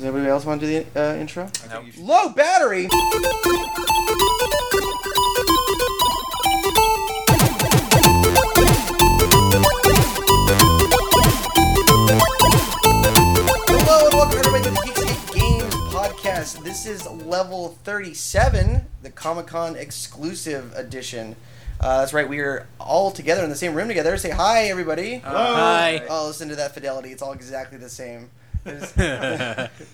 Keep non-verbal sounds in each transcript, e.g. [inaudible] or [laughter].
Does anybody else want to do the uh, intro? I think you should- Low battery. Hello and welcome everybody to the Geekscape Games podcast. This is level 37, the Comic Con exclusive edition. Uh, that's right, we are all together in the same room together. Say hi, everybody. Hi. Oh, listen to that fidelity. It's all exactly the same. There's-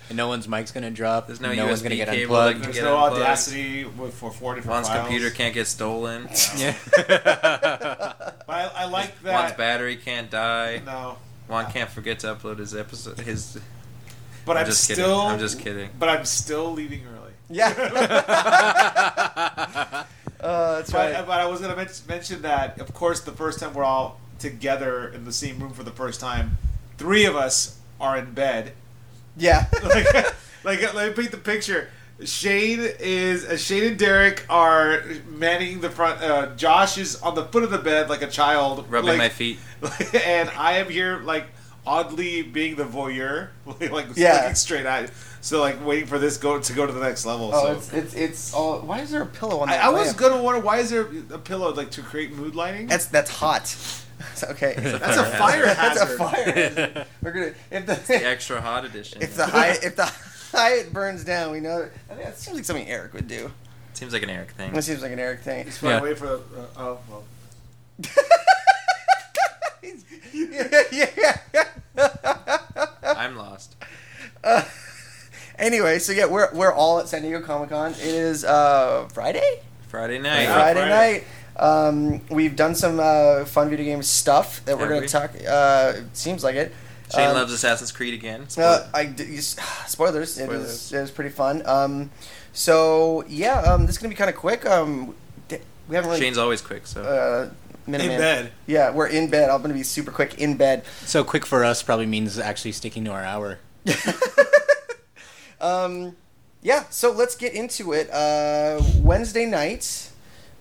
and no one's mic's gonna drop. There's no one's USB gonna get cable that unplugged. can There's get no unplugged. audacity with, for four different Juan's files. computer can't get stolen. [laughs] Yeah. But I, I like that. Juan's battery can't die. No, Juan can't forget to upload his episode. His. but I'm I'm, just kidding. still. I'm just kidding. But I'm still leaving early. yeah. [laughs] [laughs] uh, that's But, right. but I was gonna mention that, of course, the first time we're all together in the same room for the first time, three of us are in bed. Yeah. [laughs] like, like let me paint the picture. Shane is uh, Shane and Derek are manning the front. Uh, Josh is on the foot of the bed like a child, Rubbing like- my feet. [laughs] and I am here like oddly being the voyeur, [laughs] like Yeah. looking straight at. So like waiting for this go to go to the next level. Oh, so it's it's it's all. Why is there a pillow on I, that? I was gonna wonder why is there a pillow like to create mood lighting? That's that's hot. Okay. [laughs] That's a fire hazard. That's a fire. We're gonna if The the extra hot edition. if the high if the Hyatt burns down, we know. I think that seems like something Eric would do. Seems like an Eric thing. It seems like an Eric thing. Just yeah. Yeah. wait for. Uh, oh well. [laughs] yeah, yeah, yeah. I'm lost. Uh, anyway, so yeah, we're we're all at San Diego Comic Con. It is uh, Friday. Friday night. Yeah. Friday, Friday. night. Um, we've done some uh, fun video game stuff that we're going to talk. Uh, it seems like it. Shane Um, loves Assassin's Creed again. Uh, I d- you [sighs] spoilers. It was Spoilers. it was pretty fun. Um, so yeah, um, this is gonna be kind of quick. Um, we haven't really. Shane's always quick, so. uh, Minuteman. In bed. Yeah, we're in bed. I'm gonna be super quick in bed. so quick for us probably means actually sticking to our hour. [laughs] um, yeah, so let's get into it. Uh, Wednesday night,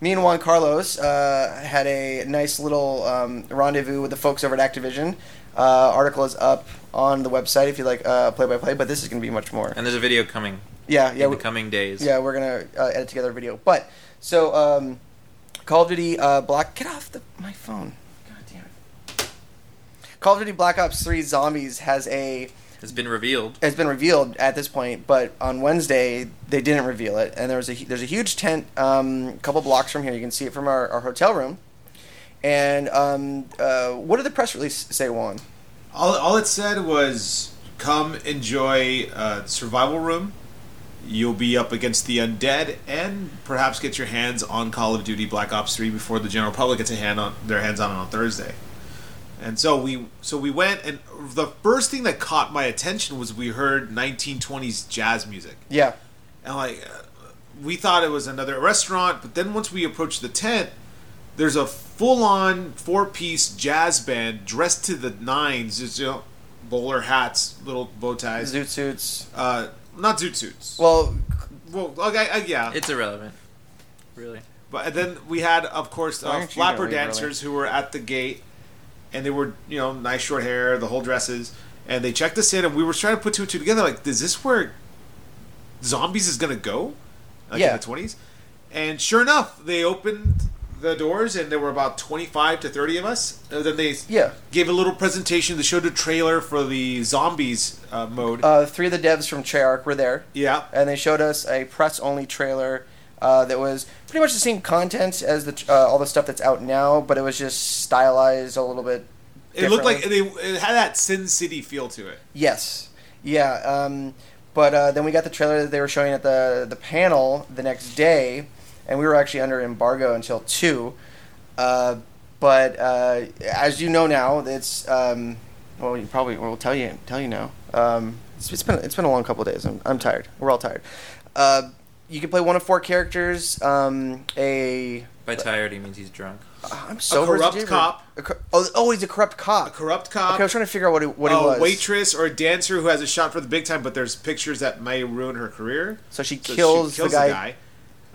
me and Juan Carlos uh, had a nice little um, rendezvous with the folks over at Activision. Uh, article is up on the website if you like uh, play by play, but this is going to be much more. and there's a video coming Yeah, yeah, in we, the coming days. yeah. We're gonna uh, edit together a video. But so, um, Call of Duty uh, Black. Get off the my phone. God damn it. Call of Duty Black Ops Three Zombies has a It's been revealed. It has been revealed at this point, but on Wednesday they didn't reveal it, and there was a there's a huge tent um, a couple blocks from here. You can see it from our, our hotel room. And um, uh, what did the press release say, Juan? All, all it said was, "Come enjoy uh, survival room. You'll be up against the undead, and perhaps get your hands on Call of Duty Black Ops Three before the general public gets a hand on their hands on it on Thursday." And so we so we went, and the first thing that caught my attention was we heard 1920s jazz music, Yeah, and like uh, we thought it was another restaurant, but then once we approached the tent, there's a full-on four-piece jazz band dressed to the nines, just you know, bowler hats, little bow ties, zoot suits. uh, not zoot suits. Well, Well, okay, uh, yeah, It's irrelevant. Really. but then we had, of course, uh, aren't you gonna flapper leave dancers who were at the gate, and they were, you know, nice short hair, the whole dresses, and they checked us in, and we were trying to put two and two together. Like, is this where zombies is gonna go? Like Yeah. in the twenties, and sure enough, they opened the doors, and there were about twenty-five to thirty of us. And then they yeah. gave a little presentation. They showed a trailer for the zombies uh, mode. Uh, three of the devs from Treyarch were there, yeah, and they showed us a press-only trailer uh, that was pretty much the same content as the uh, all the stuff that's out now, but it was just stylized a little bit. it looked like they, it had that Sin City feel to it. Yes. Yeah. Um, but uh, then we got the trailer that they were showing at the the panel the next day, and we were actually under embargo until two. Uh, but uh, as you know now, it's um, well, you probably we'll tell you tell you now. Um, it's, it's been it's been a long couple of days. I'm I'm tired. We're all tired. Uh, you can play one of four characters. Um, a By tired, he means he's drunk. I'm so corrupt cop. A cor- oh, oh, he's a corrupt cop. A corrupt cop. Okay, I was trying to figure out what he, what he a waitress or a dancer who has a shot for the big time, but there's pictures that may ruin her career. So she So she kills, the guy.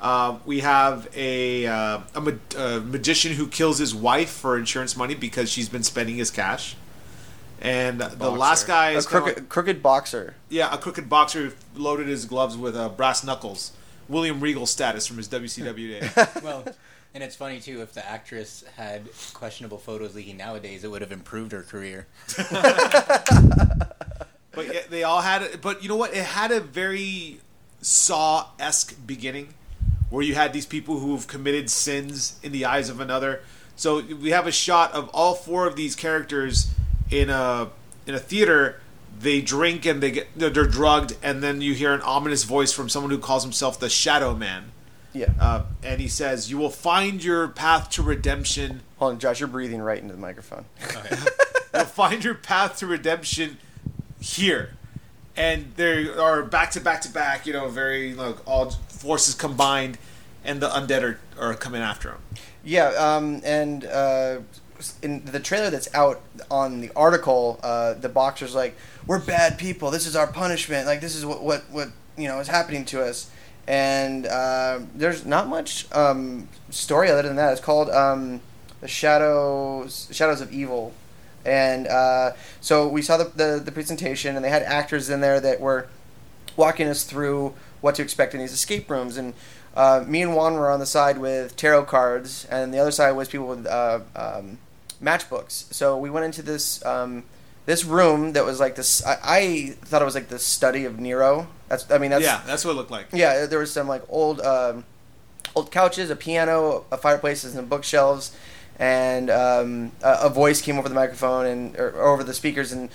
Uh, we have a uh, a ma- uh, magician who kills his wife for insurance money because she's been spending his cash, and the Boxer. last guy A is kinda crooked, like- crooked boxer. yeah, a crooked boxer who loaded his gloves with uh, brass knuckles. William Regal status from his WCW days. [laughs] [laughs] well, and it's funny too. If the actress had questionable photos leaking nowadays, it would have improved her career. [laughs] But yeah, they all had it. But you know what? It had a very Saw esque beginning, where you had these people who've committed sins in the eyes of another. So we have a shot of all four of these characters in a in a theater. They drink and they get they're they're drugged, and then you hear an ominous voice from someone who calls himself the Shadow Man, Yeah. uh, and he says, "You will find your path to redemption." [laughs] Hold on, Josh, you're breathing right into the microphone. [laughs] You'll find your path to redemption here. And there are back to back to back, you know, very like all forces combined, and the undead are, are coming after him. Yeah, um, and uh, in the trailer that's out on the article, uh, the boxer's like, "We're bad people. This is our punishment. Like this is what what what you know is happening to us." And uh, there's not much um, story other than that. It's called um, the Shadows Shadows of Evil, and uh, so we saw the, the the presentation, and they had actors in there that were walking us through what to expect in these escape rooms. And uh, me and Juan were on the side with tarot cards, and the other side was people with uh, um, matchbooks. So we went into this um, this room that was like this. I, I thought it was like the study of Nero. That's I mean that's yeah, that's what it looked like. yeah, there was some like old um, old couches, a piano, a fireplace, and some bookshelves, and um, a, a voice came over the microphone and or, or over the speakers and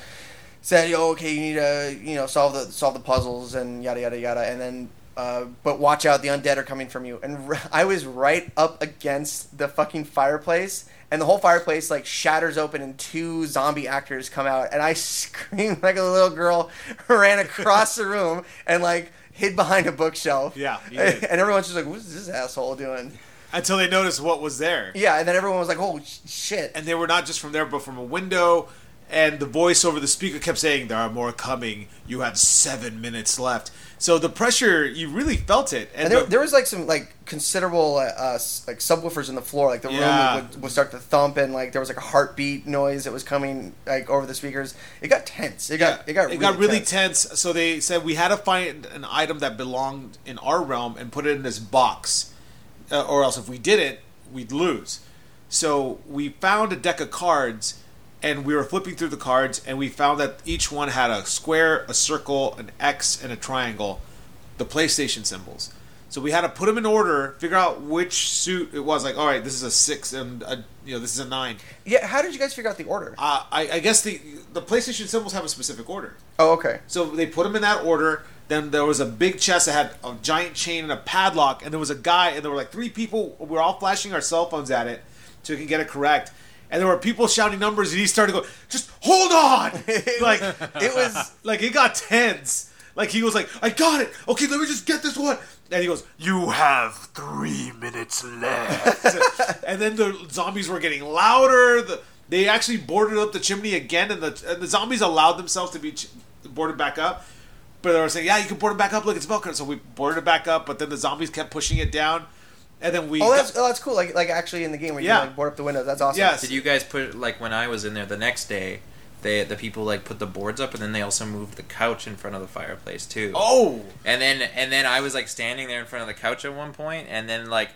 said, "Yo, okay, you need to you know solve the solve the puzzles and yada yada yada." And then, uh, but watch out, the undead are coming from you. And r- [laughs] I was right up against the fucking fireplace. And the whole fireplace like shatters open, and two zombie actors come out, and I [laughs] screamed like a little girl, [laughs] ran across the room, and like hid behind a bookshelf. Yeah, you and everyone's just like, "What's this asshole doing?" Until they noticed what was there, Yeah, and then everyone was like, "Oh sh- shit!" and they were not just from there, but from a window. And the voice over the speaker kept saying, "There are more coming. You have seven minutes left." So the pressure, you really felt it. And, And there, the- there was like some like considerable uh, uh, like subwoofers in the floor. Like the Yeah. room would, would start to thump, and like there was like a heartbeat noise that was coming like over the speakers. It got tense. It got it got it really, really tense. tense. So they said we had to find an item that belonged in our realm and put it in this box, uh, or else if we did it, we'd lose. So we found a deck of cards, and we were flipping through the cards, and we found that each one had a square, a circle, an X, and a triangle, the PlayStation symbols. So we had to put them in order, figure out which suit it was. Like, all right, this is a six, and a, you know, this is a nine. Yeah, how did you guys figure out the order? Uh, I, I guess the the PlayStation symbols have a specific order. Oh, okay. So they put them in that order. Then there was a big chest that had a giant chain and a padlock, and there was a guy, and there were like three people. We were all flashing our cell phones at it so we can get it correct. And there were people shouting numbers, and he started going, "Just hold on!" [laughs] like it was [laughs] like it got tense. Like he was like, "I got it. Okay, let me just get this one." And he goes, "You have three minutes left." [laughs] and then the zombies were getting louder. The, they actually boarded up the chimney again, and the and the zombies allowed themselves to be ch- boarded back up. But they were saying, "Yeah, you can board it back up. Look, it's Velcro." So we boarded it back up, but then the zombies kept pushing it down, and then we. Oh, that's got- oh, that's cool. Like like actually in the game where you Yeah. can, like board up the windows. That's awesome. Yes. Did you guys put like when I was in there the next day? They the people like put the boards up and then they also moved the couch in front of the fireplace too. oh, And then and then I was like standing there in front of the couch at one point, and then like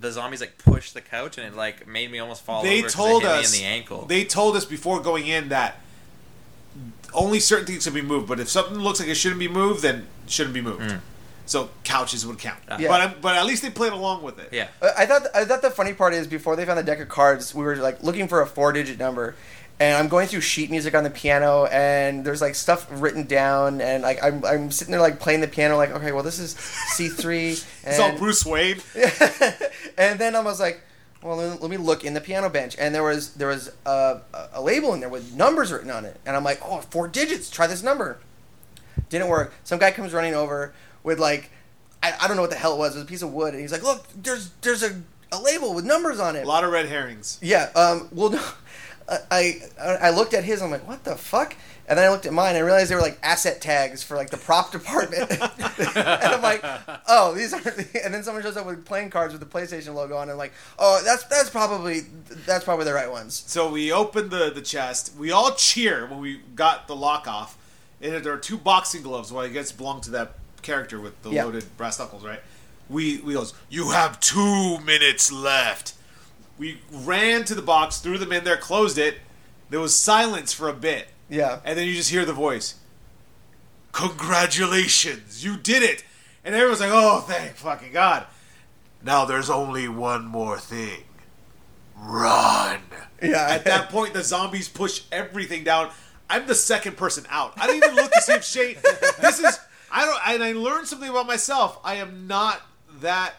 the zombies like pushed the couch and it like made me almost fall they over. 'cause it told us me in the ankle. They told us before going in that only certain things can be moved, but if something looks like it shouldn't be moved, then it shouldn't be moved. Mm. So couches would count. Ah. Yeah. But but at least they played along with it. yeah. Uh, I thought I thought the funny part is before they found the deck of cards, we were like looking for a four digit number, and I'm going through sheet music on the piano, and there's like stuff written down, and like I'm, I'm sitting there like playing the piano, like okay, well this is C three, [laughs] It's all Bruce Wayne. [laughs] and then I was like, well let let me look in the piano bench, and there was there was a, a- a label in there with numbers written on it, and I'm like, oh four digits, try this number. Didn't work. Some guy comes running over with like, I, I don't know what the hell it was. It was a piece of wood, and he's like, look, there's there's a, a label with numbers on it. A lot of red herrings. Yeah. Um. Well, no. [laughs] I I looked at his. I'm like, what the fuck? And then I looked at mine. and I realized they were like asset tags for like the prop [laughs] department. [laughs] and I'm like, oh, these are. And then someone shows up with playing cards with the PlayStation logo on. And I'm like, oh, that's that's probably that's probably the right ones. So we opened the, the chest. We all cheer when we got the lock off. And there are two boxing gloves. Well, I guess belong to that character with the Yeah. loaded brass knuckles, right? We we goes. You have two minutes left. We ran to the box, threw them in there, closed it. There was silence for a bit, Yeah. and then you just hear the voice. Congratulations, you did it! And everyone's like, "Oh, thank fucking god!" Now there's only one more thing. Run. Yeah. At that point, the zombies push everything down. I'm the second person out. I don't even look to see if Shane. This is I don't. And I learned something about myself. I am not that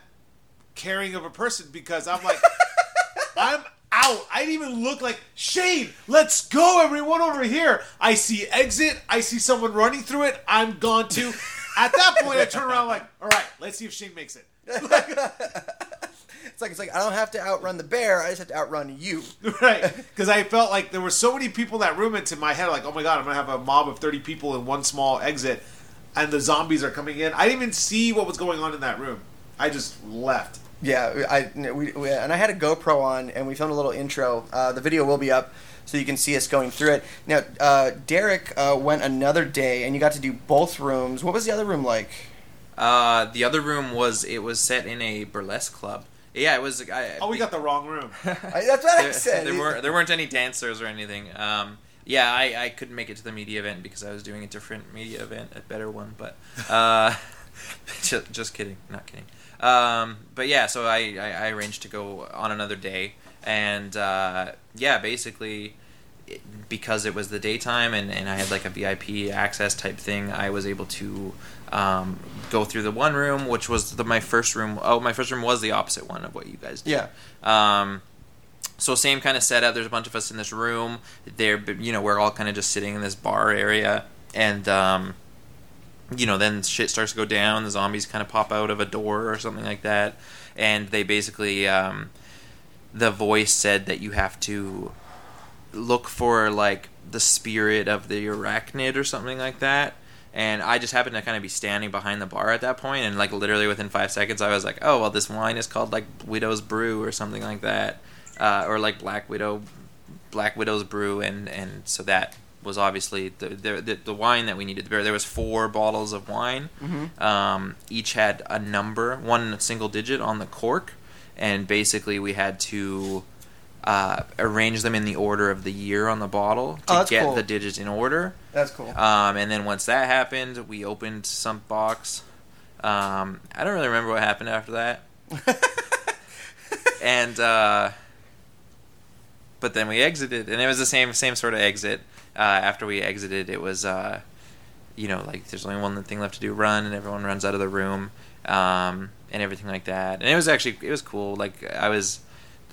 caring of a person because I'm like [laughs] I'm out. I didn't even look like Shane. Let's go, everyone over here. I see exit. I see someone running through it. I'm gone too. At that point, I turn around like, all right, let's see if Shane makes it. [laughs] It's like it's like I don't have to outrun the bear. I just have to outrun you. [laughs] right because i felt like there were so many people in that room into my head like oh my god i'm gonna have a mob of 30 people in one small exit and the zombies are coming in i didn't even see what was going on in that room i just left Yeah, I we, we and I had a GoPro on, and we filmed a little intro. Uh, the video will be up, so you can see us going through it. Now, uh, Derek uh, went another day, and you got to do both rooms. What was the other room like? Uh, the other room was it was set in a burlesque club. Yeah, it was. I, oh we got the wrong room [laughs] that's what I there, said. there weren't there weren't any dancers or anything. Um, yeah, I, I couldn't make it to the media event because I was doing a different media event, a better one. But uh, [laughs] just, just kidding, not kidding. Um, but yeah, so I, I, I arranged to go on another day, and uh, yeah, basically it- because it was the daytime and, and I had like a VIP access type thing, I was able to um, go through the one room, which was the, my first room. Oh, my first room was the opposite one of what you guys did. Yeah. Um, so same kind of setup. There's a bunch of us in this room. There, you know, we're all kind of just sitting in this bar area, and um, you know, then shit starts to go down. The zombies kind of pop out of a door or something like that, and they basically, um, the voice said that you have to look for like the spirit of the arachnid or something like that. And I just happened to kind of be standing behind the bar at that point, and like literally within five seconds, I was like, "Oh, well, this wine is called like Widow's Brew or something like that, uh, or like Black Widow, Black Widow's Brew," and and so that was obviously the the, the, wine that we needed. There there was four bottles of wine, um, each had a number, one single digit on the cork, and basically we had to uh, arrange them in the order of the year on the bottle to Oh, get cool. the digits in order. That's cool. Um, and then once that happened, we opened some box. Um, I don't really remember what happened after that. [laughs] and uh, but then we exited, and it was the same same sort of exit. Uh, after we exited, it was uh, you know like there's only one thing left to do, run, and everyone runs out of the room, um, and everything like that. And it was actually it was cool. Like I was.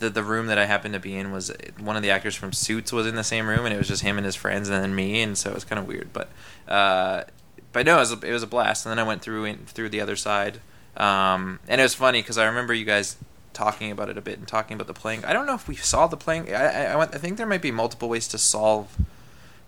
The, the room that I happened to be in was one of the actors from Suits was in the same room, and it was just him and his friends, and then me, and so it was kind of weird. But uh, but no, it was a, it was a blast. And then I went through through the other side, um, and it was funny because I remember you guys talking about it a bit and talking about the playing. I don't know if we saw the playing. I I, I, think there might be multiple ways to solve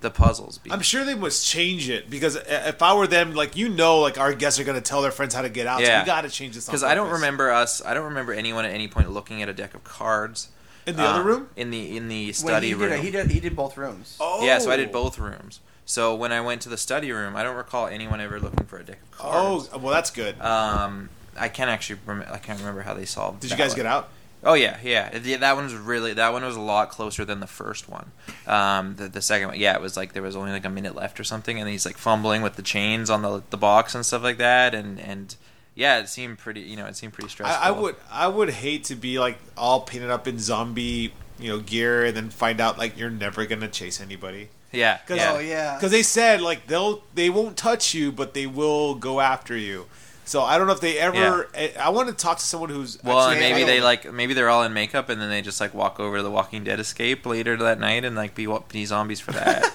the puzzles. i'm sure they must change it because if i were them like you know like our guests are going to tell their friends how to get out so Yeah. we gotta change this because I don't remember us. I don't remember anyone at any point looking at a deck of cards in the uh, other room In the in the When study he room. did, it, he did he did both rooms. oh Yeah, so I did both rooms. So when I went to the study room, I don't recall anyone ever looking for a deck of cards. oh well that's good Um, I can't actually. Rem- I can't remember how they solved. did you guys one. get out Oh yeah, yeah. Yeah, That one was really. That one was a lot closer than the first one. Um, the, the second one, yeah, it was like there was only like a minute left or something, and he's like fumbling with the chains on the the box and stuff like that, and and yeah, it seemed pretty. You know, it seemed pretty stressful. I, I would I would hate to be like all painted up in zombie you know gear and then find out like you're never gonna chase anybody Yeah. Cause- yeah. Oh yeah. because they said like they'll they won't touch you but they will go after you so I don't know if they ever I, I want to talk to someone who's Well, and actually- maybe they like maybe they're all in makeup, and then they just like walk over to the Walking Dead escape later that night and like be be zombies for that.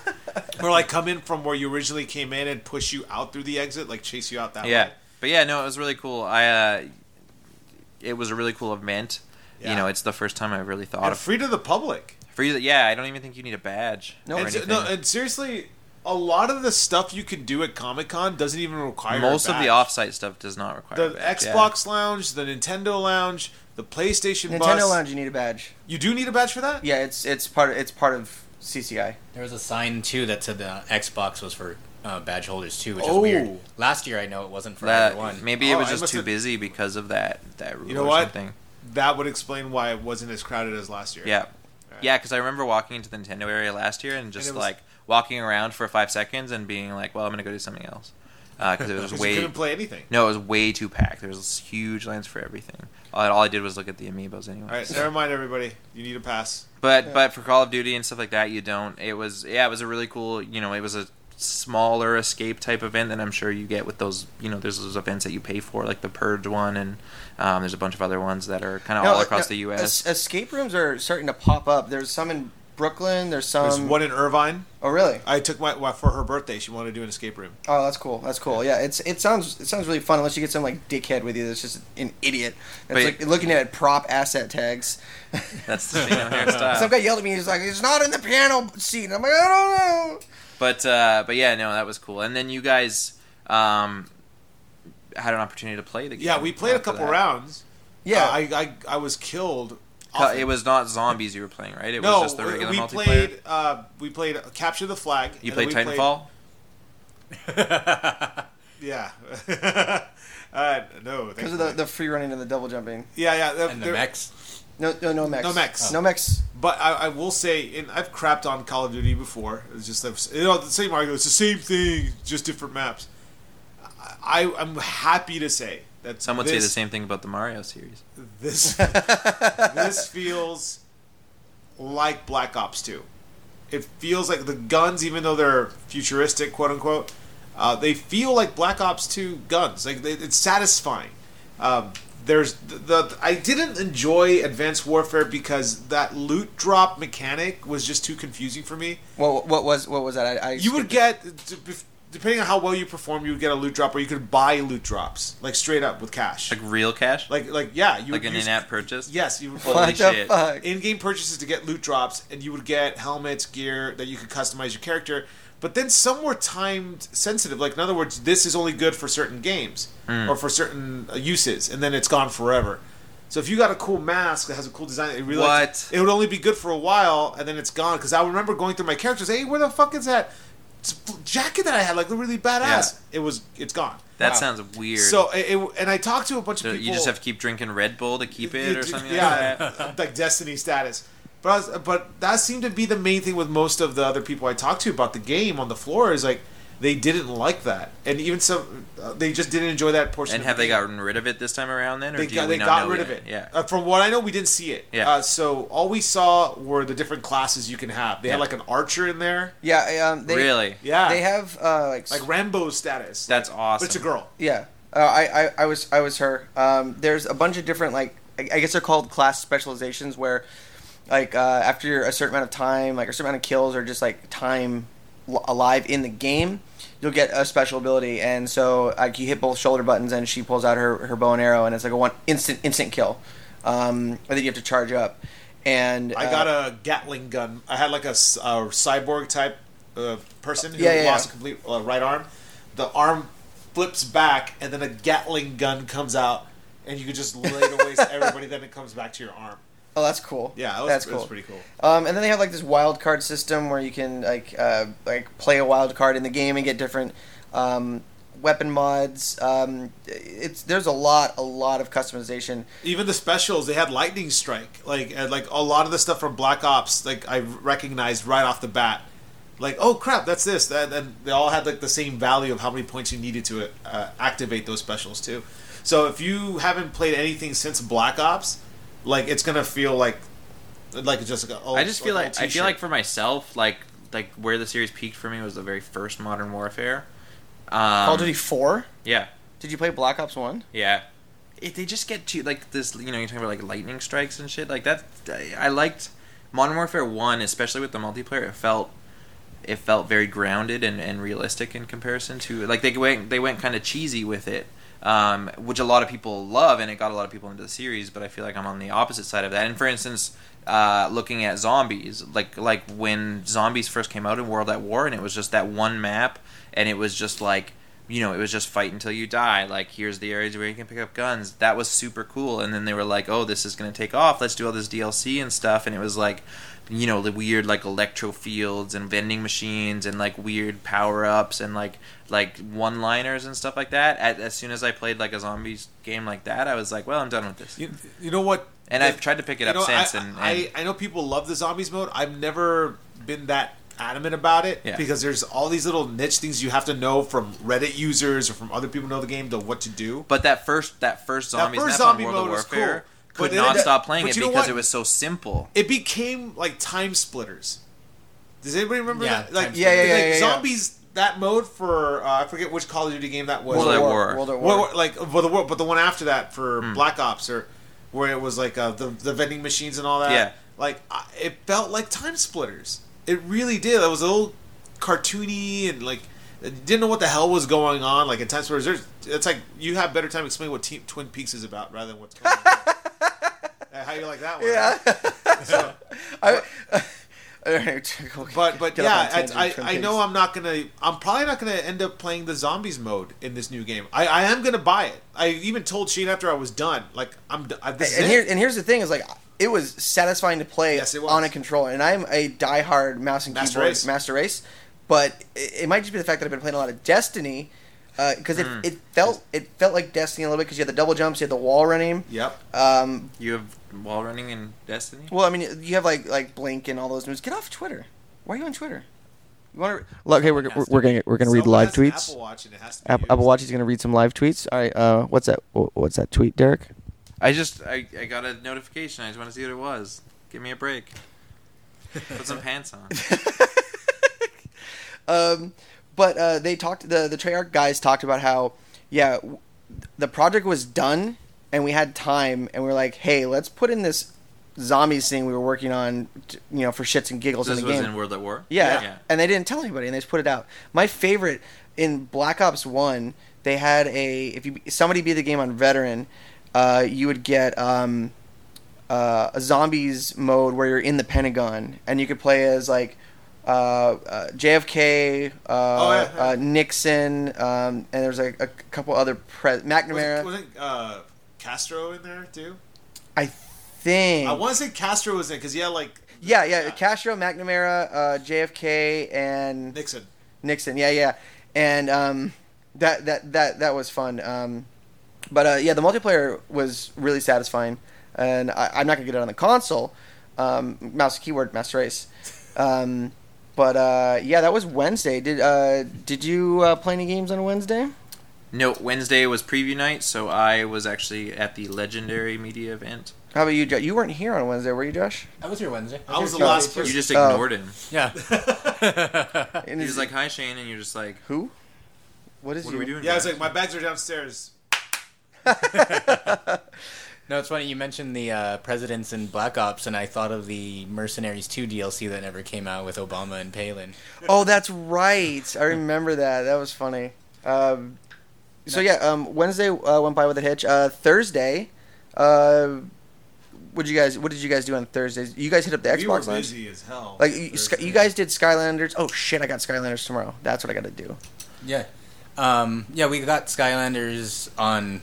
[laughs] or like come in from where you originally came in and push you out through the exit like chase you out that yeah, way but yeah, no, it was really cool. I uh, it was a really cool event. Yeah. You know, it's the first time I really thought and of free to the public For you, yeah, I don't even think you need a badge. No, or And, anything. no, and seriously, a lot of the stuff you can do at Comic Con doesn't even require a Most of the badge. off-site stuff does not require The a badge, yeah. Xbox Lounge, the Nintendo Lounge, the PlayStation Nintendo bus. Lounge, you need a badge. You do need a badge for that. Yeah, it's it's part of, it's part of CCI. There was a sign too that said the Xbox was for uh, badge holders too, which Oh. is weird. Last year I know it wasn't for That everyone. maybe it Oh, was I just too have- busy because of that that rule You know or what? something. That would explain why it wasn't as crowded as last year. Yeah, yeah, because I remember walking into the Nintendo area last year and just it was- like walking around for five seconds and being like, "Well, I'm gonna go do something else," because it was [laughs] 'Cause you way couldn't play anything. no, it was way too packed. There was huge lines for everything. All, all I did was look at the amiibos anyway. All right, so- never mind, everybody. You need a pass. But Yeah. but for Call of Duty and stuff like that, you don't. It was yeah, it was a really cool. You know, it was a smaller escape type event than I'm sure you get with those. You know, there's those events that you pay for, like the Purge one, and um, there's a bunch of other ones that are kind of all across no, the U.S. es- escape rooms are starting to pop up. There's some in Brooklyn. There's some. There's one in Irvine. Oh, really? I took my well, for her birthday. She wanted to do an escape room. Oh, that's cool. That's cool. Yeah, it's it sounds it sounds really fun unless you get some like dickhead with you that's just an idiot. That's But- like looking at prop asset tags. [laughs] That's the [laughs] thing on hairstyle. Some guy yelled at me. He's like, "It's not in the piano seat." And I'm like, "I don't know." But uh, but yeah, no, that was cool. And then you guys um, had an opportunity to play the game. Yeah, we played a couple that. rounds. Yeah, Uh, I, I I was killed. Often. It was not zombies you were playing, right? It no, was just the regular we multiplayer. played. Uh, we played Capture the Flag. you and then played Titanfall. [laughs] Yeah. [laughs] uh, no, because of the, the free running and the double jumping. yeah, yeah. the- and the mechs. No, no, no mechs. No mechs. No mechs. But I, I will say, and I've crapped on Call of Duty before. It's just I've- you know the same argument. It's the same thing, just different maps. I I'm happy to say that Some would this, say the same thing about the Mario series. This [laughs] this feels like Black Ops 2. It feels like the guns, even though they're futuristic, quote unquote, uh, they feel like Black Ops 2 guns. Like they, it's satisfying. Um, there's the, the I didn't enjoy Advanced Warfare because that loot drop mechanic was just too confusing for me. What what was what was that? I, I You would skipped get depending on how well you perform, you would get a loot drop, or you could buy loot drops like straight up with cash. Like real cash, Like like yeah, you like would an use- in-app purchase. Yes, you would it. Holy What the shit. fuck? in-game purchases to get loot drops, and you would get helmets, gear that you could customize your character. But then some were timed sensitive. Like in other words, this is only good for certain games Hmm. or for certain uh, uses, and then it's gone forever. So if you got a cool mask that has a cool design, it really What? it would only be good for a while, and then it's gone. Because I remember going through my characters. Hey, where the fuck is that jacket that I had? Like really badass. It was. It's gone. That Wow. sounds weird. So it, it- and I talked to a bunch So of people. you just have to keep drinking Red Bull to keep it, or something yeah, like that. [laughs] like Destiny status. But I was, but that seemed to be the main thing with most of the other people I talked to about the game on the floor is like they didn't like that, and even some uh, they just didn't enjoy that portion. And of have the they game. gotten rid of it this time around then, or They do got, we they not got rid yet? of it. Yeah. Uh, from what I know, we didn't see it. Yeah. Uh, so all we saw were the different classes you can have. They Yeah. had like an archer in there, Yeah, um, they, really? Yeah. They have uh, like, like Rambo status. That's but awesome. it's a girl. yeah. Uh, I, I I was I was her. Um, there's a bunch of different like I, I guess they're called class specializations where like uh, after a certain amount of time, like a certain amount of kills or just like time alive in the game, you'll get a special ability. And so like you hit both shoulder buttons and she pulls out her, her bow and arrow and it's like a one instant instant kill. Um, and then you have to charge up. And I uh, got a Gatling gun. I had like a cyborg type uh, person who Yeah, yeah, lost yeah. a complete uh, right arm. The arm flips back, and then a Gatling gun comes out, and you can just lay to [laughs] everybody. Then it comes back to your arm. Oh, that's cool. Yeah, that was, that's cool. was pretty cool. Um, and then they have like this wild card system where you can like uh, like play a wild card in the game and get different um, weapon mods. Um, it's there's a lot a lot of customization. Even the specials, they had lightning strike. Like and like a lot of the stuff from Black Ops, like I recognized right off the bat. Like oh crap, that's this. That and they all had like the same value of how many points you needed to uh, activate those specials too. So if you haven't played anything since Black Ops, like it's gonna feel like like just like a old, I just feel an like old I feel like for myself, like like where the series peaked for me was the very first Modern Warfare. Um, Call of Duty Four. Yeah, Did you play Black Ops One? yeah. It, they just get too like this. You know, you're talking about like lightning strikes and shit like that. I, I liked Modern Warfare One, especially with the multiplayer. It felt it felt very grounded and, and realistic in comparison to like they went they went kind of cheesy with it. Um, which a lot of people love, and it got a lot of people into the series. But I feel like I'm on the opposite side of that. And for instance, uh, looking at zombies, like like when zombies first came out in World at War, and it was just that one map, and it was just like you know, it was just fight until you die. Like, here's the areas where you can pick up guns. That was super cool. And then they were like, oh, this is going to take off. Let's do all this DLC and stuff. And it was like, you know, the weird like electro fields and vending machines and like weird power ups and like like one liners and stuff like that. At, as soon as I played like a zombies game like that, I was like, well, I'm done with this. You, you know what? And I've tried to pick it up know, since. I, and, and I, I know people love the zombies mode. I've never been that adamant about it Yeah. because there's all these little niche things you have to know from Reddit users or from other people who know the game to what to do. but that first that first zombies That first map zombie on World of mode was Warfare cool. Could But not then- stop playing it because what? it was so simple. It became like time splitters. Does anybody remember Yeah, that? Like, Yeah, yeah, yeah, like yeah, yeah. zombies. That mode for uh, I forget which Call of Duty game that was. World at War. World at War, War. like well, the war, but the one after that for Hmm. Black Ops or where it was like uh, the the vending machines and all that. Yeah. like I- it felt like time splitters. It really did. It was a little cartoony and like didn't know what the hell was going on. Like in time splitters, it's like you have better time explaining what Team Twin Peaks is about rather than what's going on. [laughs] [laughs] How you like that one? Yeah. [laughs] So, [laughs] I, all right, go- but but get yeah, I, I, I know I'm not gonna. I'm probably not gonna end up playing the zombies mode in this new game. I, I am gonna buy it. I even told Shane after I was done, like I'm. I, this is and it. here and here's the thing is like it was satisfying to play Yes, on a controller and i'm a diehard mouse and Master keyboard Race. master race but it, it might just be the fact that i've been playing a lot of destiny because it, Hmm. it felt it felt like destiny a little bit because you had the double jumps you had the wall running Yep. um, You have wall running in Destiny. well i mean you have like like blink and all those moves get off twitter why are you on twitter you want to look hey we're, we're, we're gonna we're gonna read live has tweets Apple Watch and it has to be Apple. Apple Watch is gonna read some live tweets. All right, uh, what's that? What's that tweet, Derek? I just I, I got a notification. I just want to see what it was. Give me a break. Put some [laughs] pants on. [laughs] Um, but uh, they talked. The the Treyarch guys talked about how yeah, w- the project was done and we had time and we are like, hey, let's put in this zombies thing we were working on, you know, for shits and giggles this in the was game. in World at War. Yeah. yeah. And they didn't tell anybody and they just put it out. My favorite in Black Ops 1, they had a if you somebody beat the game on veteran, uh, you would get um, uh, a zombies mode where you're in the Pentagon and you could play as like JFK, uh, Oh, yeah, yeah. Uh, Nixon, um, and there's like a couple other pre- McNamara. Was, it, was it, uh, Castro in there too? I think. I want to say Castro was in because yeah, like yeah, yeah, Castro, McNamara, uh, JFK, and Nixon. Nixon. Yeah, yeah, and um, that that that that was fun. Um, but uh, yeah, the multiplayer was really satisfying, and I, I'm not gonna get it on the console. Um, mouse and keyboard, master race. Um, but uh, yeah, that was Wednesday. Did uh, did you uh, play any games on Wednesday? No, Wednesday was preview night, so I was actually at the Legendary Media event. How about you? Jo- You weren't here on Wednesday, were you, Josh? I was here Wednesday. I was the last Thursday, You too. just Oh. ignored him. Yeah. And [laughs] He is- was like, "Hi, Shane," and you're just like, who? What is "What you? are we doing?" Yeah, I was like, my bags are downstairs. [laughs] [laughs] No, it's funny you mentioned the uh, presidents in Black Ops, and I thought of the Mercenaries 2 DLC that never came out with Obama and Palin. Oh, that's right. I remember that. That was funny. Um, so yeah, um, Wednesday uh, went by with a hitch. Uh, Thursday, uh, what did you guys? What did you guys do on Thursdays? You guys hit up the we were Xbox Live. busy as hell. Like you, Sky- you guys did Skylanders. Oh shit! I got Skylanders tomorrow. That's what I got to do. Yeah. Um, yeah, we got Skylanders on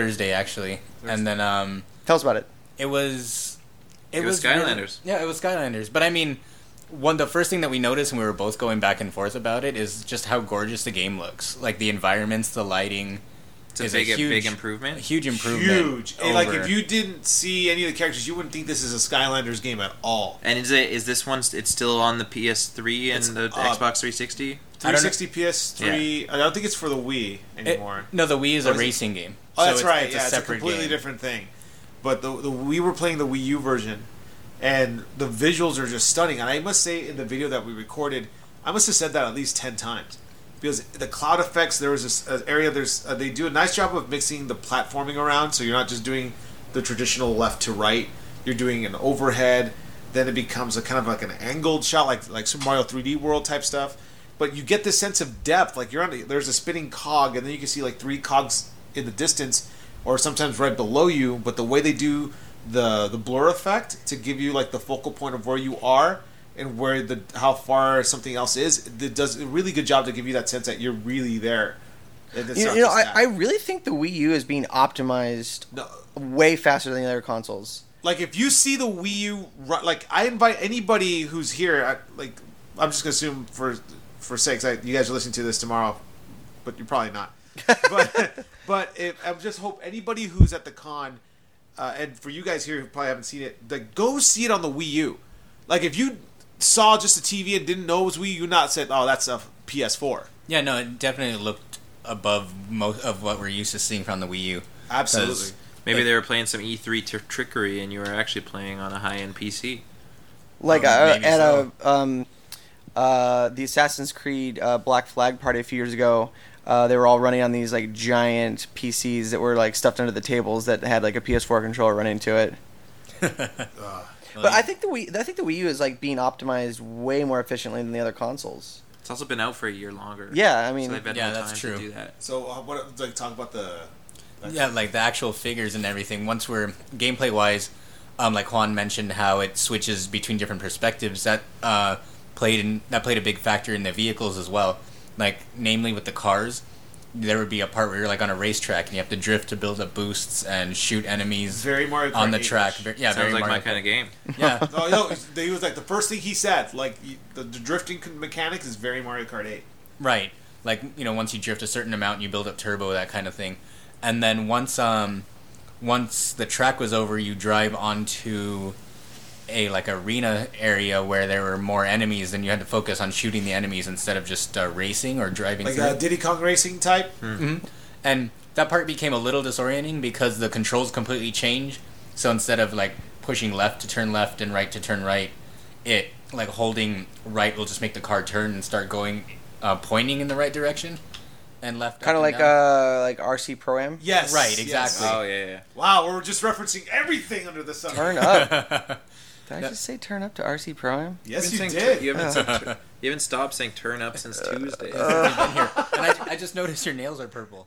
Thursday, actually. Thursday. And then um, Tell us about it. it was. It was really- Skylanders. yeah, it was Skylanders. But I mean, one the first thing that we noticed, and we were both going back and forth about it, is just how gorgeous the game looks. Like the environments, the lighting. It's a is big, huge, big a improvement. huge improvement. huge. And, like if you didn't see any of the characters, you wouldn't think this is a Skylanders game at all. And is it is this one? It's still on the PS3 and It's, the uh, Xbox 360. I don't know- 360, PS3. I don't think it's for the Wii It- anymore. no, the Wii is Oh, a is it- racing game. Oh, So that's it's- right. It's yeah, a it's a completely game. different thing. But the, the we were playing the Wii U version, and the visuals are just stunning. And I must say, in the video that we recorded, I must have said that at least ten times because the cloud effects. There was this uh, area. There's uh, they do a nice job of mixing the platforming around, so you're not just doing the traditional left to right. You're doing an overhead. Then it becomes a kind of like an angled shot, like like Super Mario 3D World type stuff. But you get this sense of depth. Like you're on. A, there's a spinning cog, and then you can see like three cogs in the distance, or sometimes right below you. But the way they do the the blur effect to give you like the focal point of where you are and where the how far something else is. It does a really good job to give you that sense that you're really there. You, you know, I. I really think the Wii U is being optimized No, way faster than the other consoles. like if you see the Wii U, like I invite anybody who's here. I, like I'm just gonna assume for for sakes, I, you guys are listening to this tomorrow, but you're probably not. But [laughs] but if, I just hope anybody who's at the con, uh, and for you guys here who probably haven't seen it, the go see it on the Wii U. Like if you saw just the TV and didn't know it was Wii U, not said, oh that's a PS4. Yeah, no, it definitely looked above most of what we're used to seeing from the Wii U. Absolutely. Maybe they were playing some E3 t- trickery, and you were actually playing on a high-end PC. Like Um, uh, at so. a um, uh, the Assassin's Creed uh, Black Flag party a few years ago. Uh, they were all running on these like giant PCs that were like stuffed under the tables that had like a PS4 controller running to it. [laughs] But I think the Wii, I think the Wii U is like being optimized way more efficiently than the other consoles. It's also been out for a year longer. Yeah, I mean, so they've had Yeah, that's time true. to do that. So uh, what? Like talk about the. yeah, like the actual figures and everything. Once we're gameplay wise, um, like Juan mentioned, how it switches between different perspectives. That uh, played in, that played a big factor in the vehicles as well. Like namely with the cars, there would be a part where you're like on a racetrack and you have to drift to build up boosts and shoot enemies Very Mario Kart on the 8 -ish. track. Very- Yeah, Sounds very like my kind of game. [laughs] Yeah, [laughs] Oh no! He was like the first thing he said. Like the, the drifting mechanic is very Mario Kart Eight. Right. Like, you know, once you drift a certain amount, you build up turbo, that kind of thing. And then once um once the track was over, you drive onto a like arena area where there were more enemies and you had to focus on shooting the enemies instead of just uh, racing or driving Like through. a Diddy Kong Racing type. hmm And that part became a little disorienting because the controls completely change. So instead of like pushing left to turn left and right to turn right, it like holding right will just make the car turn and start going, uh, pointing in the right direction, and left. kind of like down. uh like RC Pro Am. Yes. Right, yes. exactly. Oh yeah, yeah. Wow, we're just referencing everything under the sun. Turn up. [laughs] Did I just say turn up to RC Pro Am? Yes, you, you did. Tur- you, haven't said tur- [laughs] you haven't stopped saying turn up since uh, Tuesday. Uh. You've been here. [laughs] And I, I just noticed your nails are purple.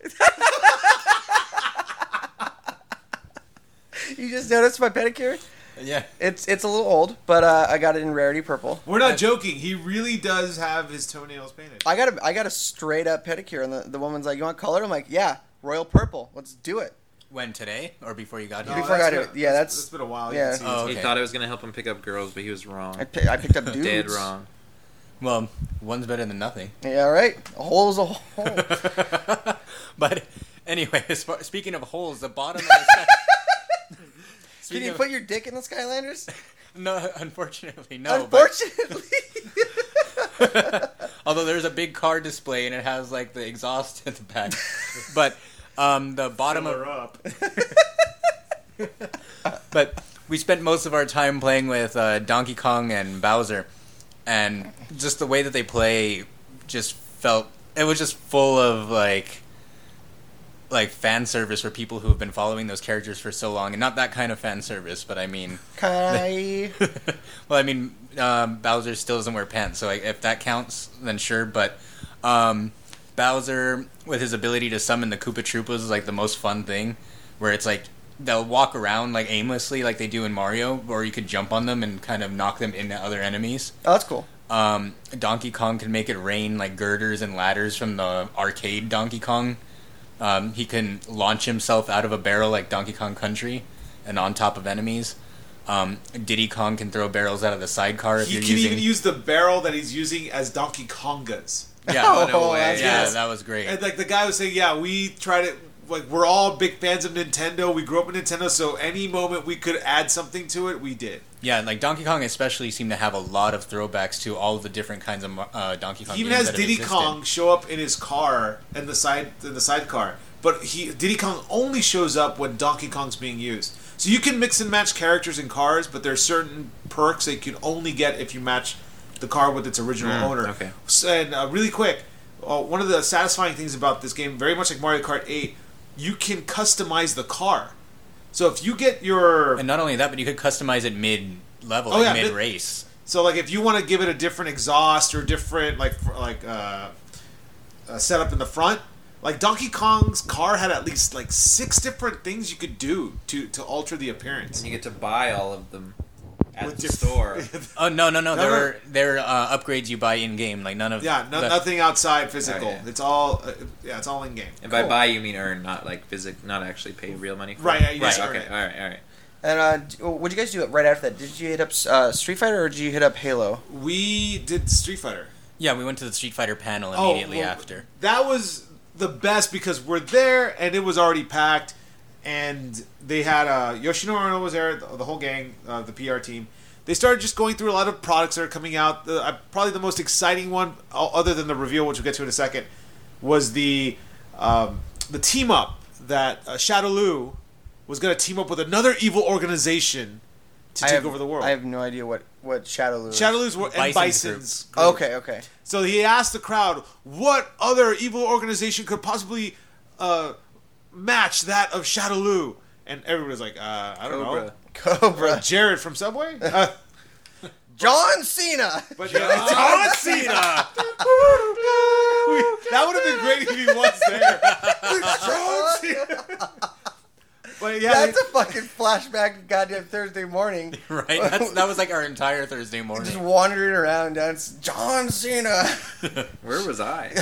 You just noticed my pedicure? Yeah. It's it's a little old, but uh, I got it in rarity purple. We're not uh, joking. He really does have his toenails painted. I got a I got a straight up pedicure, and the, the woman's like, "You want color?" I'm like, "Yeah, royal purple. Let's do it." When today or before you got No, here? Before I got been- it. Yeah, that's- that's been a while. yeah. You Oh, it's- He thought I was gonna help him pick up girls, but he was wrong. I, pi- I picked up [laughs] dudes. Dead wrong. Well, one's better than nothing. Yeah, right. A hole's a hole. [laughs] but anyway, as far, speaking of holes, the bottom of the sky. [laughs] Can you of- put your dick in the Skylanders? No, unfortunately, no. but- Unfortunately. although there's a big car display and it has like the exhaust in the back, but um, the bottom Fill of up. [laughs] but we spent most of our time playing with uh, Donkey Kong and Bowser, and just the way that they play just felt it was just full of like like fan service for people who have been following those characters for so long, and not that kind of fan service, but I mean, Kai. [laughs] well, I mean, um, Bowser still doesn't wear pants, so like, if that counts, then sure. But um, Bowser, with his ability to summon the Koopa Troopas, is like the most fun thing, where it's like they'll walk around like aimlessly, like they do in Mario, or you could jump on them and kind of knock them into other enemies. Oh, that's cool. Um, Donkey Kong can make it rain like girders and ladders from the arcade Donkey Kong. Um, he can launch himself out of a barrel like Donkey Kong Country and on top of enemies. Um, Diddy Kong can throw barrels out of the sidecar if He you're can using. even use the barrel that he's using as Donkey Kongas. [laughs] yeah, Oh, no way. yeah, good. that was great. And like the guy was saying, yeah, we tried it. Like we're all big fans of Nintendo. We grew up with Nintendo, so any moment we could add something to it, we did. Yeah, like Donkey Kong especially seemed to have a lot of throwbacks to all the different kinds of uh, Donkey Kong. He even games has that Diddy. Kong show up in his car in the side in the sidecar, but he Diddy Kong only shows up when Donkey Kong's being used. So you can mix and match characters in cars, but there are certain perks that you can only get if you match the car with its original Mm, owner. okay. So, and uh, really quick, uh, one of the satisfying things about this game, very much like Mario Kart 8, you can customize the car. So if you get your And not only that, but you could customize it mid level, Oh, like yeah, mid mid- race. So like if you want to give it a different exhaust or different like fr- like uh, uh, setup in the front, Like Donkey Kong's car had at least like six different things you could do to to alter the appearance. And you get to buy all of them at With the diff- store. [laughs] Oh no no no! No, There no. were there are uh, upgrades you buy in game. Like none of yeah, no, the- nothing outside physical. Oh, yeah. It's all uh, yeah, it's all in game. And by Cool. buy you mean earn, not like physic, not actually pay real money. For Right, it. yeah, you just right. earn Okay. it. All right. All right. And uh, d- what did you guys do it right after that? Did you hit up uh, Street Fighter or did you hit up Halo? We did Street Fighter. Yeah, we went to the Street Fighter panel Oh, immediately well, after. That was the best because we're there and it was already packed, and they had uh, Yoshinori Ono was there, the, the whole gang, uh, the PR team. They started just going through a lot of products that are coming out. The, uh, probably the most exciting one, other than the reveal, which we'll get to in a second, was the um, the team up that uh, Shadaloo was going to team up with another evil organization to I take have- over the world. I have no idea what what Shadaloo. is. Shadaloo's wor- and Bison's Bison's. group. group. Okay, okay. So he asked the crowd, "What other evil organization could possibly uh, match that of Shadaloo?" And everybody's like, uh, "I don't Cobra. know." Cobra. Uh, Jared from Subway. [laughs] Uh, John Cena. but yeah, John Cena. [laughs] that would have been great if he was there. John [laughs] Cena. But yeah, That's a fucking flashback to goddamn Thursday morning. Right, That's, that was like our entire Thursday morning. Just wandering around. That's John Cena. Where was I?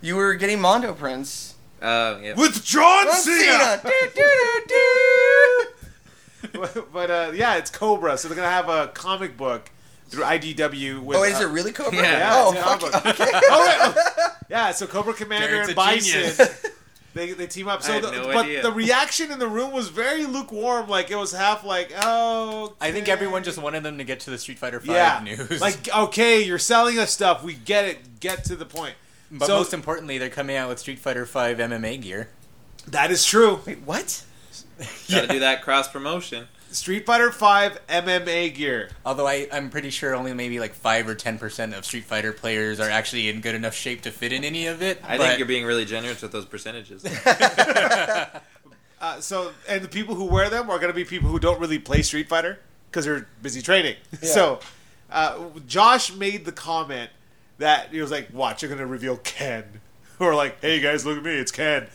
You were getting Mondo prints. Yeah. with John, John Cena. Cena. [laughs] Do, do, do, but but, uh, yeah, it's Cobra. So they're gonna have a comic book through IDW. With, Oh, is uh, it really Cobra? Yeah. Yeah, oh, it's fuck comic it. book. [laughs] oh, wait, oh. Yeah, so Cobra Commander Jared's and a Bison. [laughs] They, they team up. So, had the, no but idea. the reaction in the room was very lukewarm. Like it was half like, oh. I think everyone just wanted them to get to the Street Fighter Five yeah, news. like okay, you're selling us stuff. We get it. Get to the point. But so most importantly, they're coming out with Street Fighter Five MMA gear. that is true. Wait, what? Got to do that cross promotion. Street Fighter Five MMA gear. Although I, I'm pretty sure only maybe like five or ten percent of Street Fighter players are actually in good enough shape to fit in any of it. I but- think you're being really generous with those percentages. [laughs] Uh, so and the people who wear them are going to be people who don't really play Street Fighter because they're busy training. So uh, Josh made the comment that he was like, "Watch, you're going to reveal Ken," [laughs] or like, "Hey guys, look at me, it's Ken."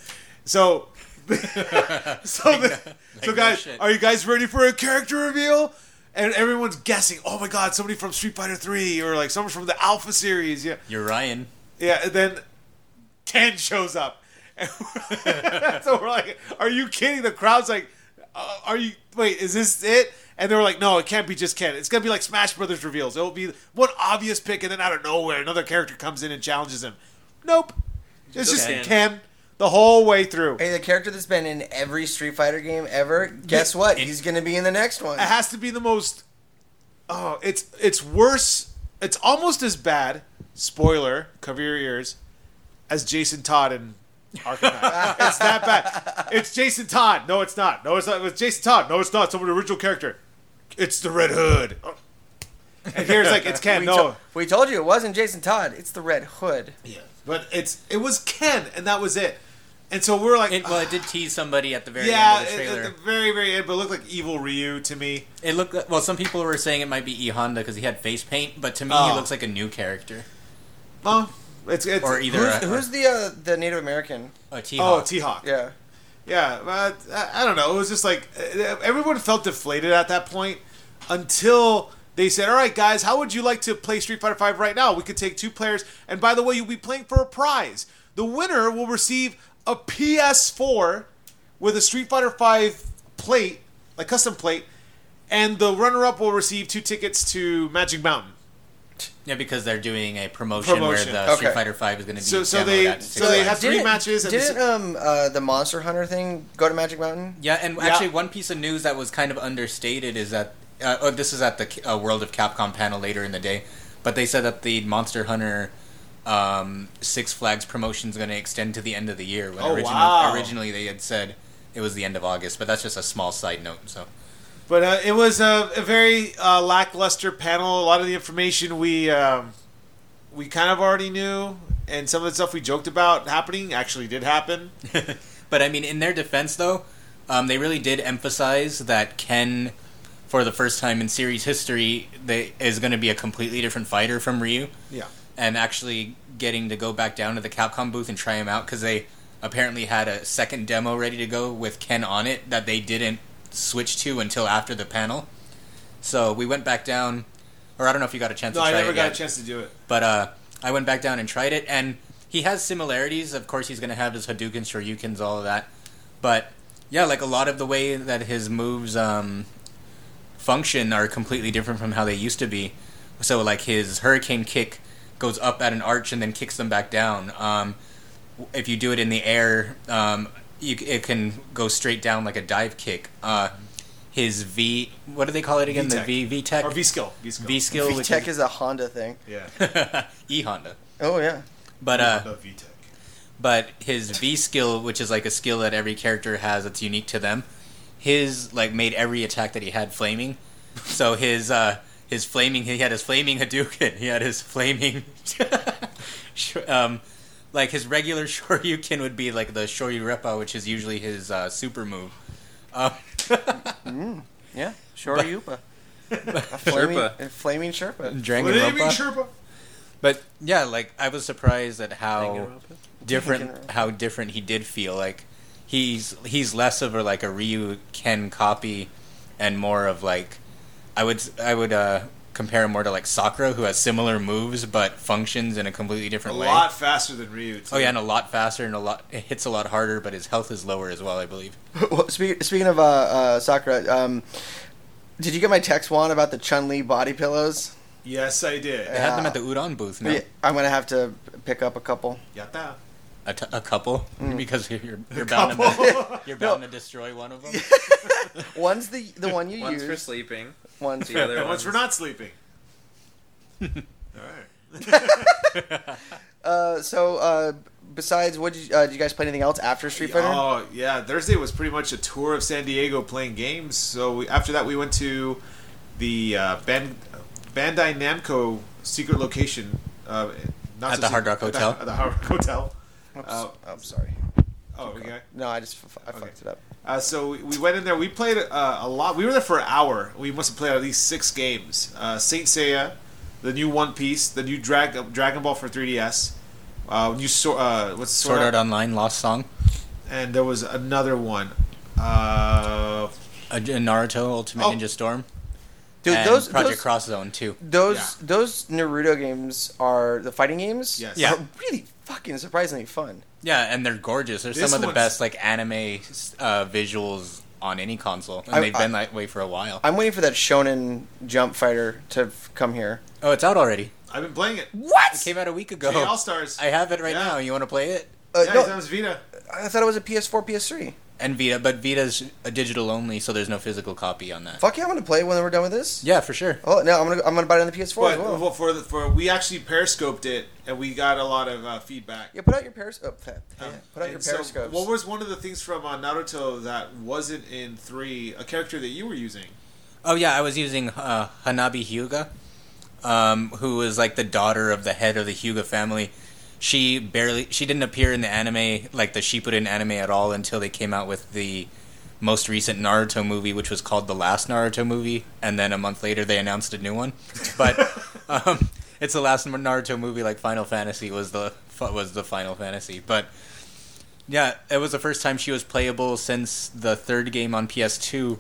So, [laughs] so the, [laughs] so guys, shit. are you guys ready for a character reveal? And everyone's guessing. Oh my god, somebody from Street Fighter Three, or like someone from the Alpha series. Yeah, You're Ryan. yeah, and then Ken shows up. so we're like, "Are you kidding?" The crowd's like, uh, "Are you? Wait, is this it?" And they were like, "No, it can't be just Ken. It's gonna be like Smash Brothers reveals. It'll be one obvious pick, and then out of nowhere, another character comes in and challenges him." Nope, it's just Ken. Ken. the whole way through. Hey, the character that's been in every Street Fighter game ever, guess what? He's gonna be in the next one. It has to be the most. Oh, it's it's worse. It's almost as bad. Spoiler, cover your ears. As Jason Todd in Arkham [laughs] it's that bad. It's Jason Todd. No, it's not. No, it's not. It's Jason Todd. No, it's not. Some original character. It's the Red Hood. Oh. And here's like it's Ken. we, No, to- we told you it wasn't Jason Todd. It's the Red Hood. yeah, but it's it was Ken, and that was it. And so we're like, It, well, it did tease somebody at the very yeah, end of the at- trailer. at the very very end, but it looked like evil Ryu to me. It looked like, well. Some people were saying it might be E Honda because he had face paint, but to me, Oh. he looks like a new character Well, it's it's or either Who's, a, who's the uh, the Native American? a T oh T Hawk. Yeah. Yeah, but I, I don't know. It was just like uh, everyone felt deflated at that point until they said, "All right, guys, how would you like to play Street Fighter Five right now? We could take two players, and by the way, you'll be playing for a prize. The winner will receive a PS4 with a Street Fighter Five plate, like custom plate, and the runner-up will receive two tickets to Magic Mountain." Yeah, because they're doing a promotion, Promotion. where the Street Fighter Five is going to be So- so they- so they have three Didn't- matches and Didn't this- um uh, the Monster Hunter thing go to Magic Mountain? Yeah, and Yeah. actually, one piece of news that was kind of understated is that uh, oh, this is at the uh, World of Capcom panel later in the day, but they said that the Monster Hunter um, Six Flags promotion is going to extend to the end of the year. When Oh, originally, wow. originally they had said it was the end of August, but that's just a small side note. So But uh, it was a, a very uh, lackluster panel. A lot of the information we um, we kind of already knew, and some of the stuff we joked about happening actually did happen. [laughs] But I mean, in their defense, though, um, they really did emphasize that Ken, for the first time in series history, they, is going to be a completely different fighter from Ryu, Yeah, and actually getting to go back down to the Capcom booth and try him out because they apparently had a second demo ready to go with Ken on it that they didn't switch to until after the panel. So we went back down, or I don't know if you got a chance No, to I try never it got yet. a chance to do it. But uh, I went back down and tried it, and he has similarities. Of course, he's going to have his Hadouken, Shoryukens, all of that. But yeah, like a lot of the way that his moves um, function are completely different from how they used to be. So like his Hurricane kick goes up at an arch and then kicks them back down. Um, if you do it in the air, um, you, it can go straight down like a dive kick. Uh, his V, what do they call it again? V-Tech. The V V Tech Or V skill. V skill. V skill, which VTech is a Honda thing. Yeah. [laughs] E Honda. Oh yeah. But uh, No, VTech. but his V skill, which is like a skill that every character has that's unique to them, his like made every attack that he had flaming. So his uh his flaming he had his flaming Hadouken, he had his flaming [laughs] um like his regular [laughs] Shoryuken would be like the Shoryureppa, which is usually his uh, super move. Um, [laughs] Yeah. Shoryupa. A flaming, Sherpa. a flaming Sherpa. Flaming Danganronpa. Sherpa. But yeah, like I was surprised at how different how different he did feel. Like he's he's less of a like a Ryu Ken copy, and more of like I would I would uh, compare him more to like Sakura, who has similar moves but functions in a completely A different way. A lot faster than Ryu. Too. Oh yeah, and a lot faster and a lot it hits a lot harder, but his health is lower as well, I believe. [laughs] well, speak, speaking of uh, uh, Sakura, um, did you get my text Juan about the Chun Li body pillows? Yes, I did. They had them at the udon booth. No, Yeah, I'm gonna have to pick up a couple. Yatta. A, t- a couple Mm. because you're you're, [laughs] you're bound [laughs] to you're bound to destroy one of them. [laughs] One's the the one you One's use. for sleeping. One's The other And once one's we're not sleeping. All right. Uh, so uh, besides, what did you, uh, did you guys play anything else after Street Fighter? Oh yeah, Thursday was pretty much a tour of San Diego playing games. So we, after that, we went to the uh, Ban- Bandai Namco secret location. Uh, not At so the Hard Rock secret- Hotel? At the, at the Hard Rock Hotel. Oops. Uh, I'm sorry. oh, okay. No, I just I Okay. fucked it up. Uh, so we, we went in there. We played uh, a lot. We were there for an hour. We must have played at least six games. Uh, Saint Seiya, the new One Piece, the new Drag- Dragon Ball for 3DS, uh, new Sword. Uh, what's Sword Art Online Lost Song, and there was another one. Uh, a, a Naruto Ultimate Oh. Ninja Storm, Dude, and those Project those, Cross Zone too. those Yeah. those Naruto games are the fighting games. Yes. Yeah. are really fucking surprisingly fun. Yeah, and they're gorgeous. They're This some of the one's- best like anime uh, visuals on any console, and I- they've I- been that way for a while. I'm waiting for that Shonen Jump fighter to f- come here. oh, it's out already. I've been playing it. What? It came out a week ago. All Stars. I have it right Yeah. now. You want to play it? Uh, yeah, no, that was Vita. I thought it was a PS4, PS3. And Vita, but Vita's a digital only, so there's no physical copy on that. Fuck yeah, I'm gonna play it when we're done with this. Yeah, for sure. Oh no, I'm gonna I'm gonna buy it on the PS4 as well. well, for the, for we actually periscoped it and we got a lot of uh, feedback. Yeah, put out your periscope. Yeah, Um, put out your and so periscopes. what was one of the things from uh, Naruto that wasn't in three? A character that you were using. Oh yeah, I was using uh, Hanabi Hyuga, um, who was like the daughter of the head of the Hyuga family. She barely, she didn't appear in the anime, like the Shippuden anime at all, until they came out with the most recent Naruto movie, which was called the last Naruto movie, and then a month later they announced a new one. But [laughs] um, it's the last Naruto movie, like Final Fantasy was the was the Final Fantasy, but. Yeah, it was the first time she was playable since the third game on PS2,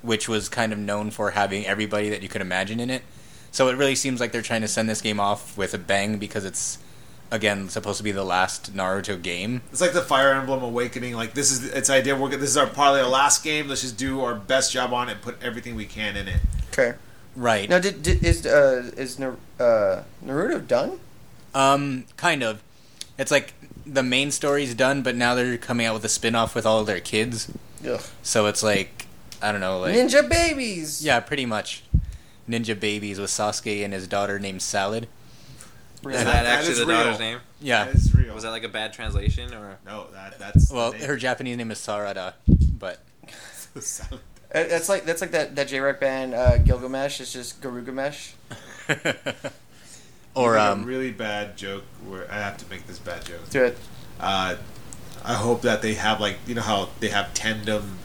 which was kind of known for having everybody that you could imagine in it. So it really seems like they're trying to send this game off with a bang because it's again supposed to be the last Naruto game. It's like the Fire Emblem Awakening. Like this is its idea. We're this is our probably our last game. Let's just do our best job on it. Put everything we can in it. okay. Right. Now, did, did is uh is uh, Naruto done? Um kind of. It's like the main story's done, but now they're coming out with a spin-off with all their kids. Ugh. So it's like I don't know, like Ninja babies. Yeah, pretty much. Ninja babies with Sasuke and his daughter named Salad. Really? Is That- that, that actually is the real. daughter's name? Yeah. That is real. Was that like a bad translation or? no, that that's Well, her Japanese name is Sarada, but [laughs] That's like that's like that that J Rock band uh, Gilgamesh. It's just Garugamesh. [laughs] or I make a um really bad joke. Where I have to make this bad joke. Do it. Uh, I hope that they have like you know how they have tandem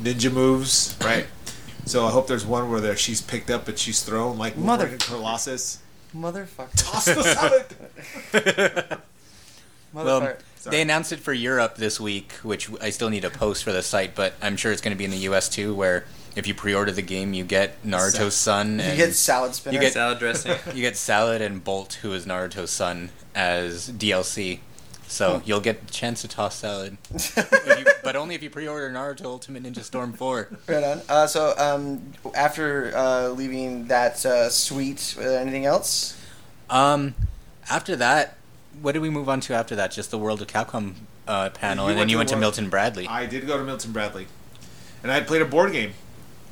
ninja moves, right? [laughs] so I hope there's one where she's picked up and she's thrown like Mother- Colossus. Motherfucker. Toss the salad. [laughs] Well, Sorry. they announced it for Europe this week, which I still need to post for the site, but I'm sure it's going to be in the U.S. too, where if you pre-order the game, you get Naruto's son. you And get salad spinner. You get- Salad dressing. [laughs] you get Salad and Bolt, who is Naruto's son, as DLC. So you'll get the chance to toss Salad, [laughs] If you- but only if you pre-order Naruto Ultimate Ninja Storm 4. Right on. Uh, so um, after uh, leaving that uh, suite, uh, anything else? Um, after that, what did we move on to after that? Just the World of Capcom uh, panel, You and then went you to went to World- Milton Bradley. I did go to Milton Bradley, and I played a board game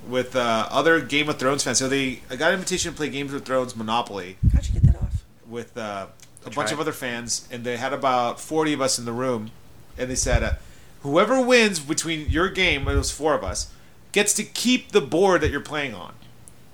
with uh, other Game of Thrones fans. So they I got an invitation to play Games of Thrones Monopoly How'd you get that off? with uh, a bunch it. of other fans, and they had about forty of us in the room, and they said, uh, "Whoever wins between your game, it was four of us, gets to keep the board that you're playing on.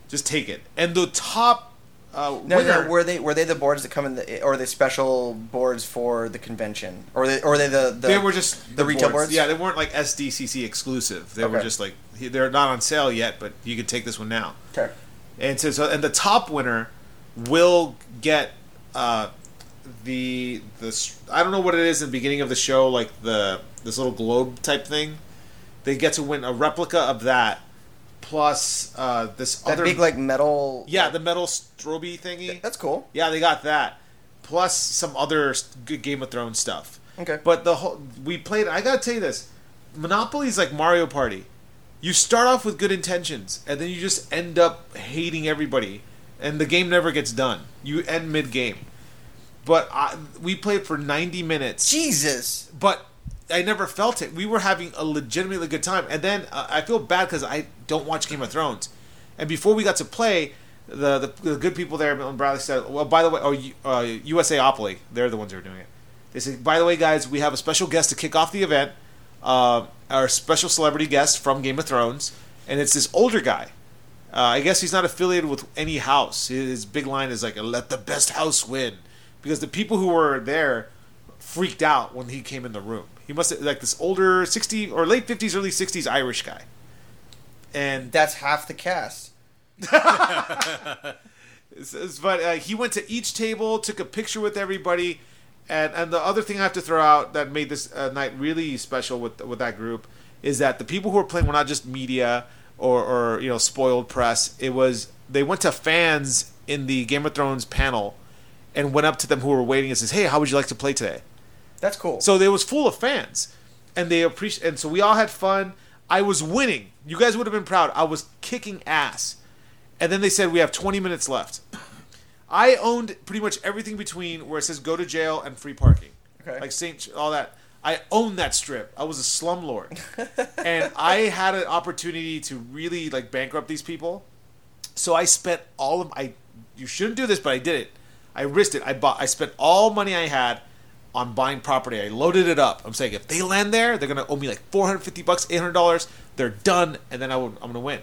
Just take it." And the top uh, No, winner, no, were they were they the boards that come in the or are they special boards for the convention or they or are they the, the they were just the retail boards? Yeah, they weren't like SDCC exclusive. They were just like they're not on sale yet, but you can take this one now. okay. And so, so and the top winner will get uh, the the I don't know what it is in the beginning of the show, like the this little globe type thing. They get to win a replica of that, plus uh, this That other big like metal. yeah the metal stroby thingy. That's cool. Yeah, they got that, plus some other good Game of Thrones stuff. Okay. But the whole we played. I gotta tell you this: Monopoly is like Mario Party. You start off with good intentions, and then you just end up hating everybody, and the game never gets done. You end mid game. But I, we played for ninety minutes, Jesus. but I never felt it. We were having a legitimately good time, and then uh, I feel bad because I don't watch Game of Thrones. And before we got to play, the the, the good people there, Milton Bradley said, "Well, by the way, oh, uh, USAopoly, they're the ones who are doing it." They said, "By the way, guys, we have a special guest to kick off the event. Uh, our special celebrity guest from Game of Thrones, and it's this older guy. Uh, I guess he's not affiliated with any house. His big line is like, "Let the best house win," because the people who were there freaked out when he came in the room. He must have like this older sixty or late fifties, early sixties Irish guy, and That's half the cast. [laughs] But uh, he went to each table, took a picture with everybody, and and the other thing I have to throw out that made this uh, night really special with with that group is that the people who were playing were not just media or or you know spoiled press. It was they went to fans in the Game of Thrones panel and went up to them who were waiting and says, "Hey, how would you like to play today?" That's cool. So it was full of fans, and they appreciate. And so we all had fun. I was winning. You guys would have been proud. I was kicking ass. And then they said we have 20 minutes left. I owned pretty much everything between where it says go to jail and free parking, Okay. like Saint all that. I owned that strip. I was a slumlord, [laughs] and I had an opportunity to really like bankrupt these people. So I spent all of I. You shouldn't do this, but I did it. I risked it. I bought. I spent all money I had on buying property. I loaded it up. I'm saying if they land there, they're gonna owe me like 450 bucks, 800 dollars. They're done, and then I would, I'm gonna win.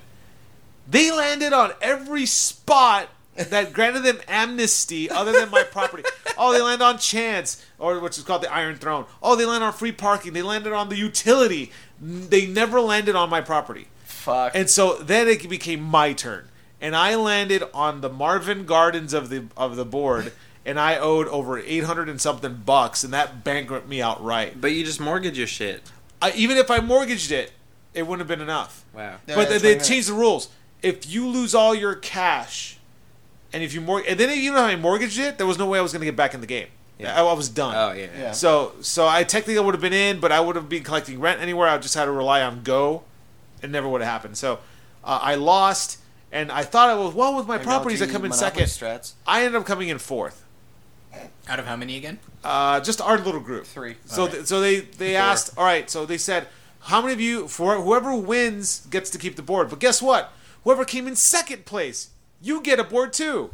They landed on every spot that granted them amnesty other than my property. [laughs] oh, they land on chance, or which is called the Iron Throne. Oh, they land on free parking. They landed on the utility. They never landed on my property. Fuck. And so then it became my turn, and I landed on the Marvin Gardens of the of the board, and I owed over eight hundred and something bucks, and that bankrupted me outright. But you just mortgage your shit. I, even if I mortgaged it, it wouldn't have been enough. Wow. Yeah, but yeah, they, they changed the rules. If you lose all your cash, and if you mor- and then even if I mortgaged it, there was no way I was going to get back in the game. Yeah. I, I was done. Oh yeah. Yeah. So so I technically would have been in, but I would have been collecting rent anywhere. I just had to rely on Go. It never would have happened. So uh, I lost, and I thought I was well with my properties. I come in second. Strats. I ended up coming in fourth. Out of how many again? Uh, just our little group. Three. So Alright. th- so they they asked. All right. So they said, how many of you for whoever wins gets to keep the board? But guess what? Whoever came in second place, you get a board too.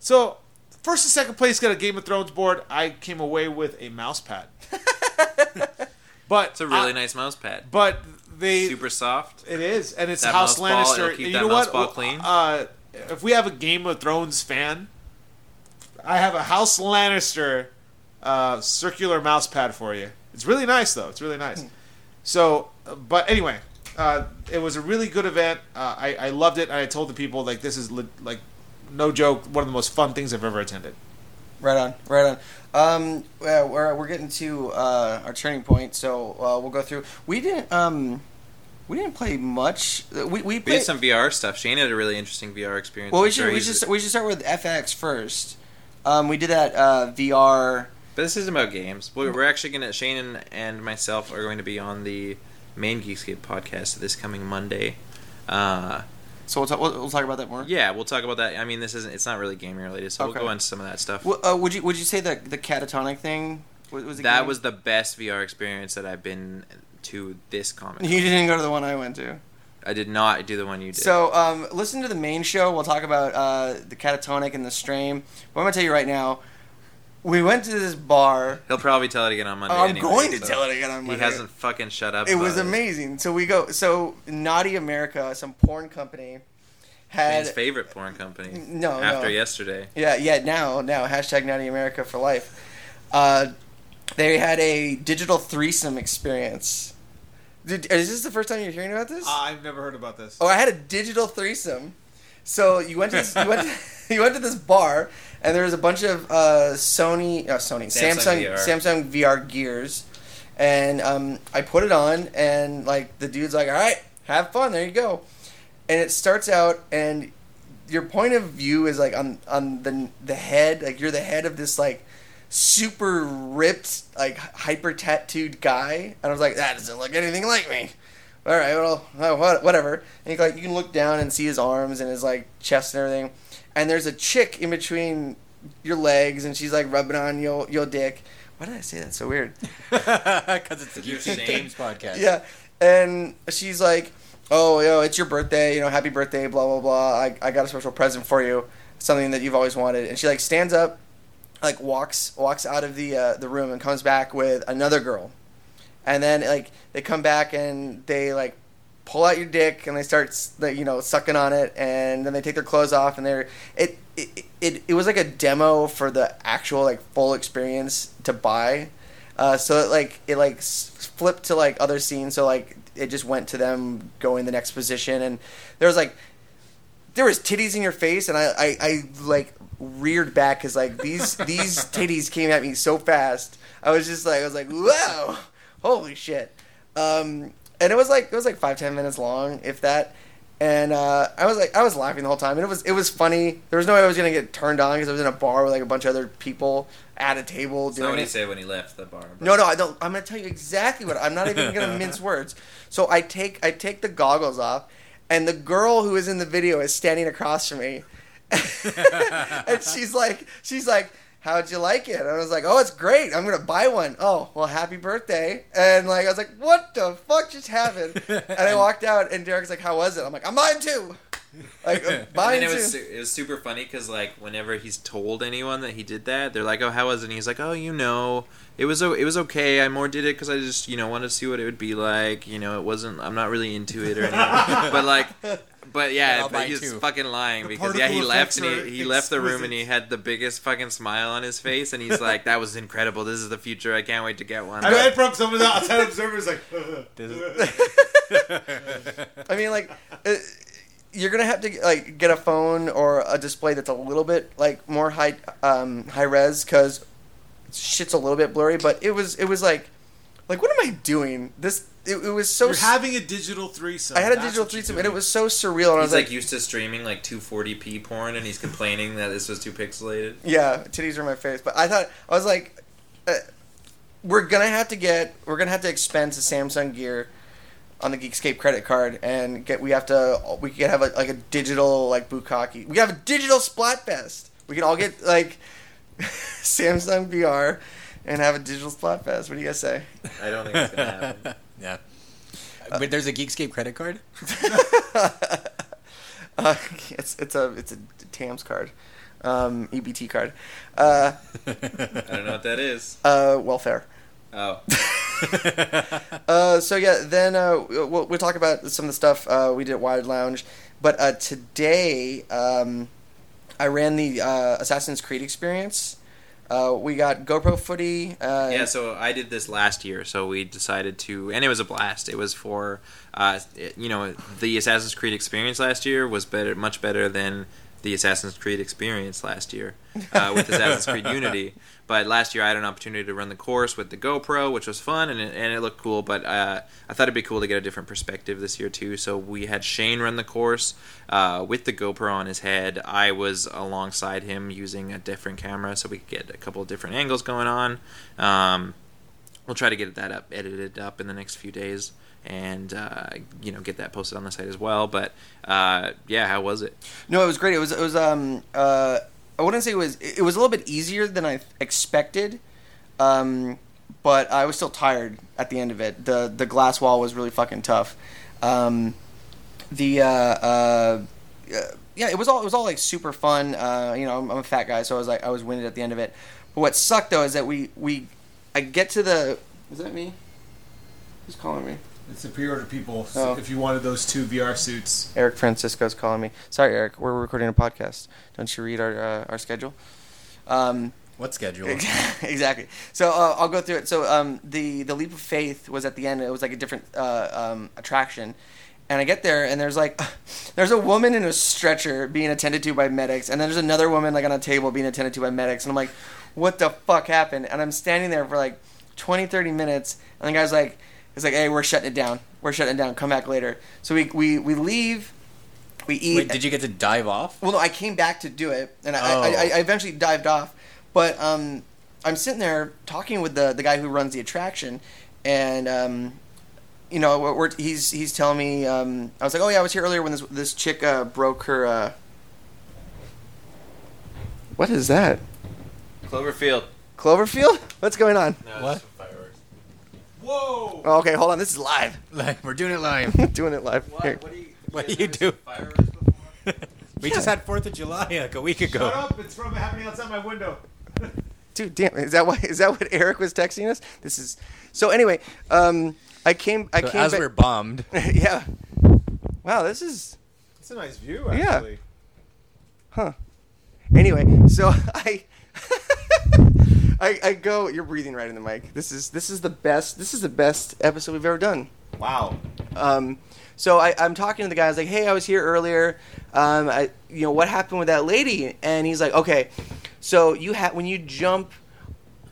So first and second place got a Game of Thrones board. I came away with a mouse pad. [laughs] but It's a really I- nice mouse pad. But they Super soft. it is, and it's That House mouse Lannister. it'll keep And that you know mouse what? ball clean. Uh, if we have a Game of Thrones fan, I have a House Lannister uh, circular mouse pad for you. It's really nice, though. It's really nice. So, uh, but anyway, uh, it was a really good event. Uh, I, I loved it, and I told the people like this is li- like no joke, one of the most fun things I've ever attended. Right on, right on. Um, we're we're getting to uh, our turning point, so uh, we'll go through. We didn't um, we didn't play much. Uh, We we We played did some VR stuff. Shane had a really interesting VR experience. Well, we should we should we should start with FX first. Um, we did that uh, VR. But this isn't about games. We're, we're actually gonna Shane and, and myself are going to be on the main Geekscape podcast this coming Monday. Uh, So we'll, talk, we'll, we'll talk about that more. yeah, we'll talk about that. I mean, this isn't. It's not really gaming related, so Okay. we'll go into some of that stuff. Well, uh, would you would you say that the catatonic thing was, was that game? was the best VR experience that I've been to this comic. You didn't go to the one I went to. I did not do the one you did. So um, listen to the main show. We'll talk about uh, the catatonic and the strain. But I'm gonna tell you right now. We went to this bar. He'll probably tell it again on Monday. I'm anyway, going to so tell it again on Monday. He hasn't fucking shut up. It about was amazing. So we go. So Naughty America, some porn company, had Shane's favorite porn company. No, after no. yesterday. Yeah, yeah. Now, now, hashtag Naughty America for life. Uh, they had a digital threesome experience. Did, is this the first time you're hearing about this? I've never heard about this. oh, I had a digital threesome. So you went to this, you went to, [laughs] you went to this bar, and there was a bunch of uh, Sony, uh, Sony, Samsung Samsung, VR. Samsung VR gears, and um, I put it on, and like the dude's like, "All right, have fun. There you go." And it starts out, and your point of view is like on on the the head, like you're the head of this like super ripped, like hyper tattooed guy, and I was like, that doesn't look anything like me. All right, well, uh, whatever. And you, like you can look down and see his arms and his like chest and everything, and there's a chick in between your legs, and she's like rubbing on your your dick. Why did I say that so weird? [laughs] Because it's the You're Games podcast. Yeah, and she's like, "Oh, yo, it's your birthday. You know, happy birthday. Blah blah blah. I, I got a special present for you, something that you've always wanted." And she like stands up, like walks walks out of the uh, the room and comes back with another girl, and then like they come back and they like pull out your dick and they start you know sucking on it and then they take their clothes off and they're it it, it it was like a demo for the actual like full experience to buy. Uh, so it like it like flipped to like other scenes. So like it just went to them going the next position. And there was like there was titties in your face. And I, I, I like reared back because like these [laughs] these titties came at me so fast. I was just like I was like whoa holy shit. Um, and it was like it was like five ten minutes long if that and uh, I was like I was laughing the whole time and it was it was funny there was no way I was gonna get turned on because I was in a bar with like a bunch of other people at a table That's not doing what he said when he left the bar. but- No, no, I don't. I'm gonna tell you exactly what. I'm not even gonna [laughs] mince words. So I take I take the goggles off, and the girl who is in the video is standing across from me, [laughs] and she's like, she's like, "How'd you like it?" And I was like, "Oh, it's great. I'm gonna buy one." Oh, well, happy birthday! And like, I was like, "What the fuck just happened?" [laughs] And I walked out, and Derek's like, "How was it?" I'm like, "I'm buying two. Like, I'm [laughs] buying then it was it was super funny because like whenever he's told anyone that he did that, they're like, "Oh, how was it?" And he's like, "Oh, you know, it was it was okay. I more did it because I just you know wanted to see what it would be like. You know, it wasn't. I'm not really into it or anything. [laughs] but like, but yeah, but he's two. fucking lying The because yeah, he left and he, he left the room and he had the biggest fucking smile on his face and he's like, "That was incredible. This is the future. I can't wait to get one." I read from someone outside observers like. [laughs] [laughs] I mean, like, uh, you're gonna have to like get a phone or a display that's a little bit like more high um, high res because shit's a little bit blurry. But it was it was like, like what am I doing? This it, it was so. You're having a digital threesome. I had a That's digital what you're threesome and it doing. was so surreal. And I was He's like like, used to streaming like 240p porn and he's complaining that this was too pixelated. yeah, titties are my face. But I thought I was like, uh, we're gonna have to get we're gonna have to expense a Samsung Gear on the Geekscape credit card and get we have to we can have a, like a digital like bukkake. We have a digital Splatfest. We can all get like [laughs] Samsung VR and have a digital Splatfest. What do you guys say? I don't think it's gonna happen. [laughs] yeah. But there's a Geekscape credit card. [laughs] Uh, it's it's a it's a Tams card, um, EBT card, uh, I don't know what that is. uh, welfare. Oh. [laughs] Uh, so yeah, then uh, we'll, we'll talk about some of the stuff uh, we did at Wild Lounge. But uh, today, um, I ran the uh, Assassin's Creed experience. Uh, we got GoPro footy. Uh, Yeah, so I did this last year, so we decided to, and it was a blast. It was for, uh, it- you know, the Assassin's Creed experience last year was better, much better than the Assassin's Creed experience last year uh, with [laughs] Assassin's Creed Unity. But last year I had an opportunity to run the course with the GoPro, which was fun and it, and it looked cool. But uh, I thought it'd be cool to get a different perspective this year too. So we had Shane run the course uh, with the GoPro on his head. I was alongside him using a different camera so we could get a couple of different angles going on. Um, we'll try to get that up edited up in the next few days and uh, you know get that posted on the site as well but uh, yeah how was it No, it was great. It was it was um uh I wouldn't say it was it was a little bit easier than I expected, um, but I was still tired at the end of it. the The glass wall was really fucking tough. Um, the uh, uh, yeah, it was all it was all like super fun. Uh, you know, I'm, I'm a fat guy, so I was like I was winded at the end of it. But what sucked though is that we we I get to the is that me? Who's calling me? It's a pre-order people. Oh. if you wanted those two VR suits, Eric Francisco's calling me. Sorry, Eric. We're recording a podcast. Don't you read our uh, our schedule? Um, What schedule? [laughs] exactly. So uh, I'll go through it. So um, the the leap of faith was at the end. It was like a different uh, um, attraction, and I get there and there's like [laughs] there's a woman in a stretcher being attended to by medics, and then there's another woman like on a table being attended to by medics, and I'm like, what the fuck happened? And I'm standing there for like 20, 30 minutes, and the guy's like, he's like, hey, we're shutting it down. We're shutting it down. Come back later. So we we we leave. We eat. Wait, did you get to dive off? Well, no, I came back to do it, and I, Oh. I, I eventually dived off. But um, I'm sitting there talking with the the guy who runs the attraction, and um, you know, we're, we're, he's he's telling me. Um, I was like, oh yeah, I was here earlier when this this chick uh, broke her. Uh... What is that? cloverfield Cloverfield? What's going on? What? Whoa! Oh, okay, hold on. This is live. Like, we're doing it live. [laughs] Doing it live. Here. do you What do you do? [laughs] we just had Fourth of July like a week ago. Shut up! It's from happening outside my window. [laughs] Dude, damn, is that what is that what Eric was texting us? This is so. Anyway, um, I came. I So came. as back- we're bombed, yeah. Wow, this is It's a nice view, Yeah. actually. huh. Anyway, so I, I I go. You're breathing right in the mic. This is this is the best. This is the best episode we've ever done. Wow. Um, so I, I'm talking to the guy. I was like, "Hey, I was here earlier. Um, I, you know, what happened with that lady?" And he's like, "Okay, so you have when you jump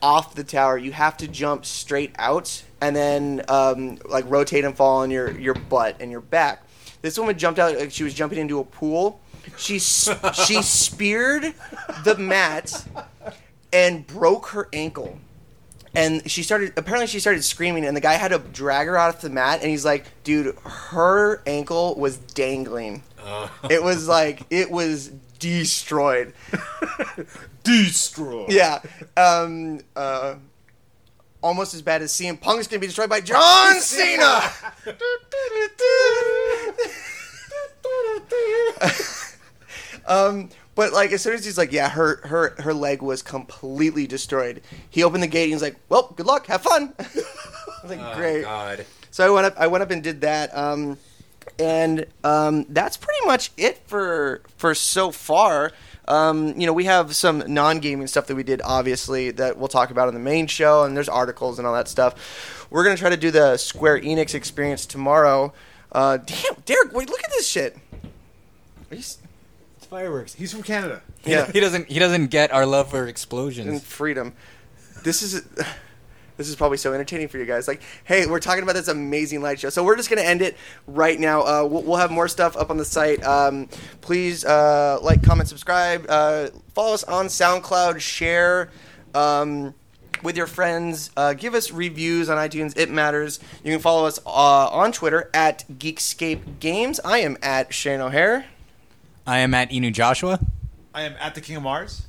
off the tower, you have to jump straight out and then um, like rotate and fall on your your butt and your back." This woman jumped out like she was jumping into a pool. She she [laughs] speared the mat and broke her ankle and she started apparently she started screaming and the guy had to drag her off the mat and he's like dude her ankle was dangling it was like it was destroyed [laughs] destroyed. yeah um uh almost as bad as CM Punk's gonna be destroyed by John Cena. [laughs] [laughs] um, but like as soon as he's like, yeah, her her her leg was completely destroyed. He opened the gate and he's like, well, good luck, have fun. [laughs] I was like, great. God. So I went up. I went up and did that. Um, and um, that's pretty much it for for so far. Um, you know, we have some non-gaming stuff that we did, obviously, that we'll talk about on the main show, and there's articles and all that stuff. We're gonna try to do the Square Enix experience tomorrow. Uh, damn, Derek, wait, look at this shit. Are you fireworks. He's from Canada. Yeah, He doesn't. He doesn't get our love for explosions. and explosions. freedom. This is [sighs] this is probably so entertaining for you guys. Like, hey, we're talking about this amazing light show, so we're just gonna end it right now. Uh, we'll, we'll have more stuff up on the site. Um, please uh, like, comment, subscribe, uh, follow us on SoundCloud, share. Um, with your friends, uh, give us reviews on iTunes. It matters. You can follow us uh, on Twitter at Geekscape Games. I am at Shane O'Hare. I am at Inu Joshua. I am at the King of Mars.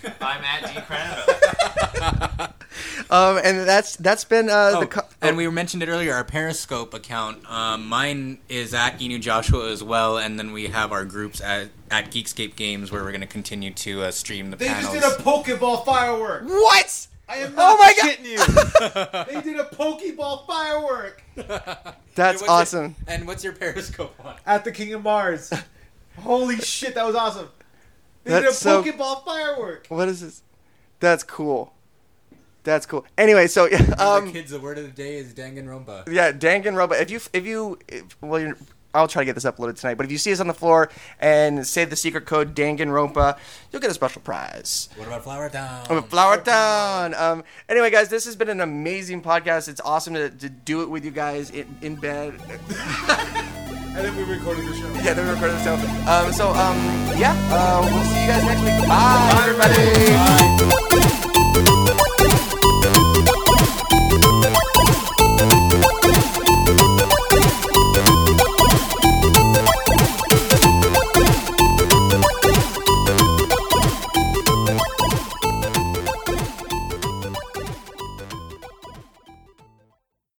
[laughs] i'm at d Cranville. [laughs] Um, and that's that's been uh, Oh, the. Co- and we mentioned it earlier. Our Periscope account. Um, mine is at Inu Joshua as well, and then we have our groups at at Geekscape Games where we're going to continue to uh, stream the They panels. just did a Pokeball firework. what? I am Oh not my God. you. [laughs] they did a Pokeball firework That's What's your- awesome. and what's your Periscope on? at the King of Mars. [laughs] Holy shit, that was awesome. They did a That's so- Pokeball firework. What is this? That's cool. That's cool. Anyway, so [laughs] Um, um, kids, the word of the day is Danganronpa. yeah, Danganronpa. If you if you if, well, you're, I'll try to get this uploaded tonight. But if you see us on the floor and say the secret code Danganronpa, you'll get a special prize. What about Flower Town? Oh, Flower Town. Um, anyway, guys, this has been an amazing podcast. It's awesome to, to do it with you guys in, in bed. [laughs] And then we recorded the show. yeah, then we recorded the show. Um, so, um, yeah, uh, we'll see you guys next week. Bye, everybody. Bye.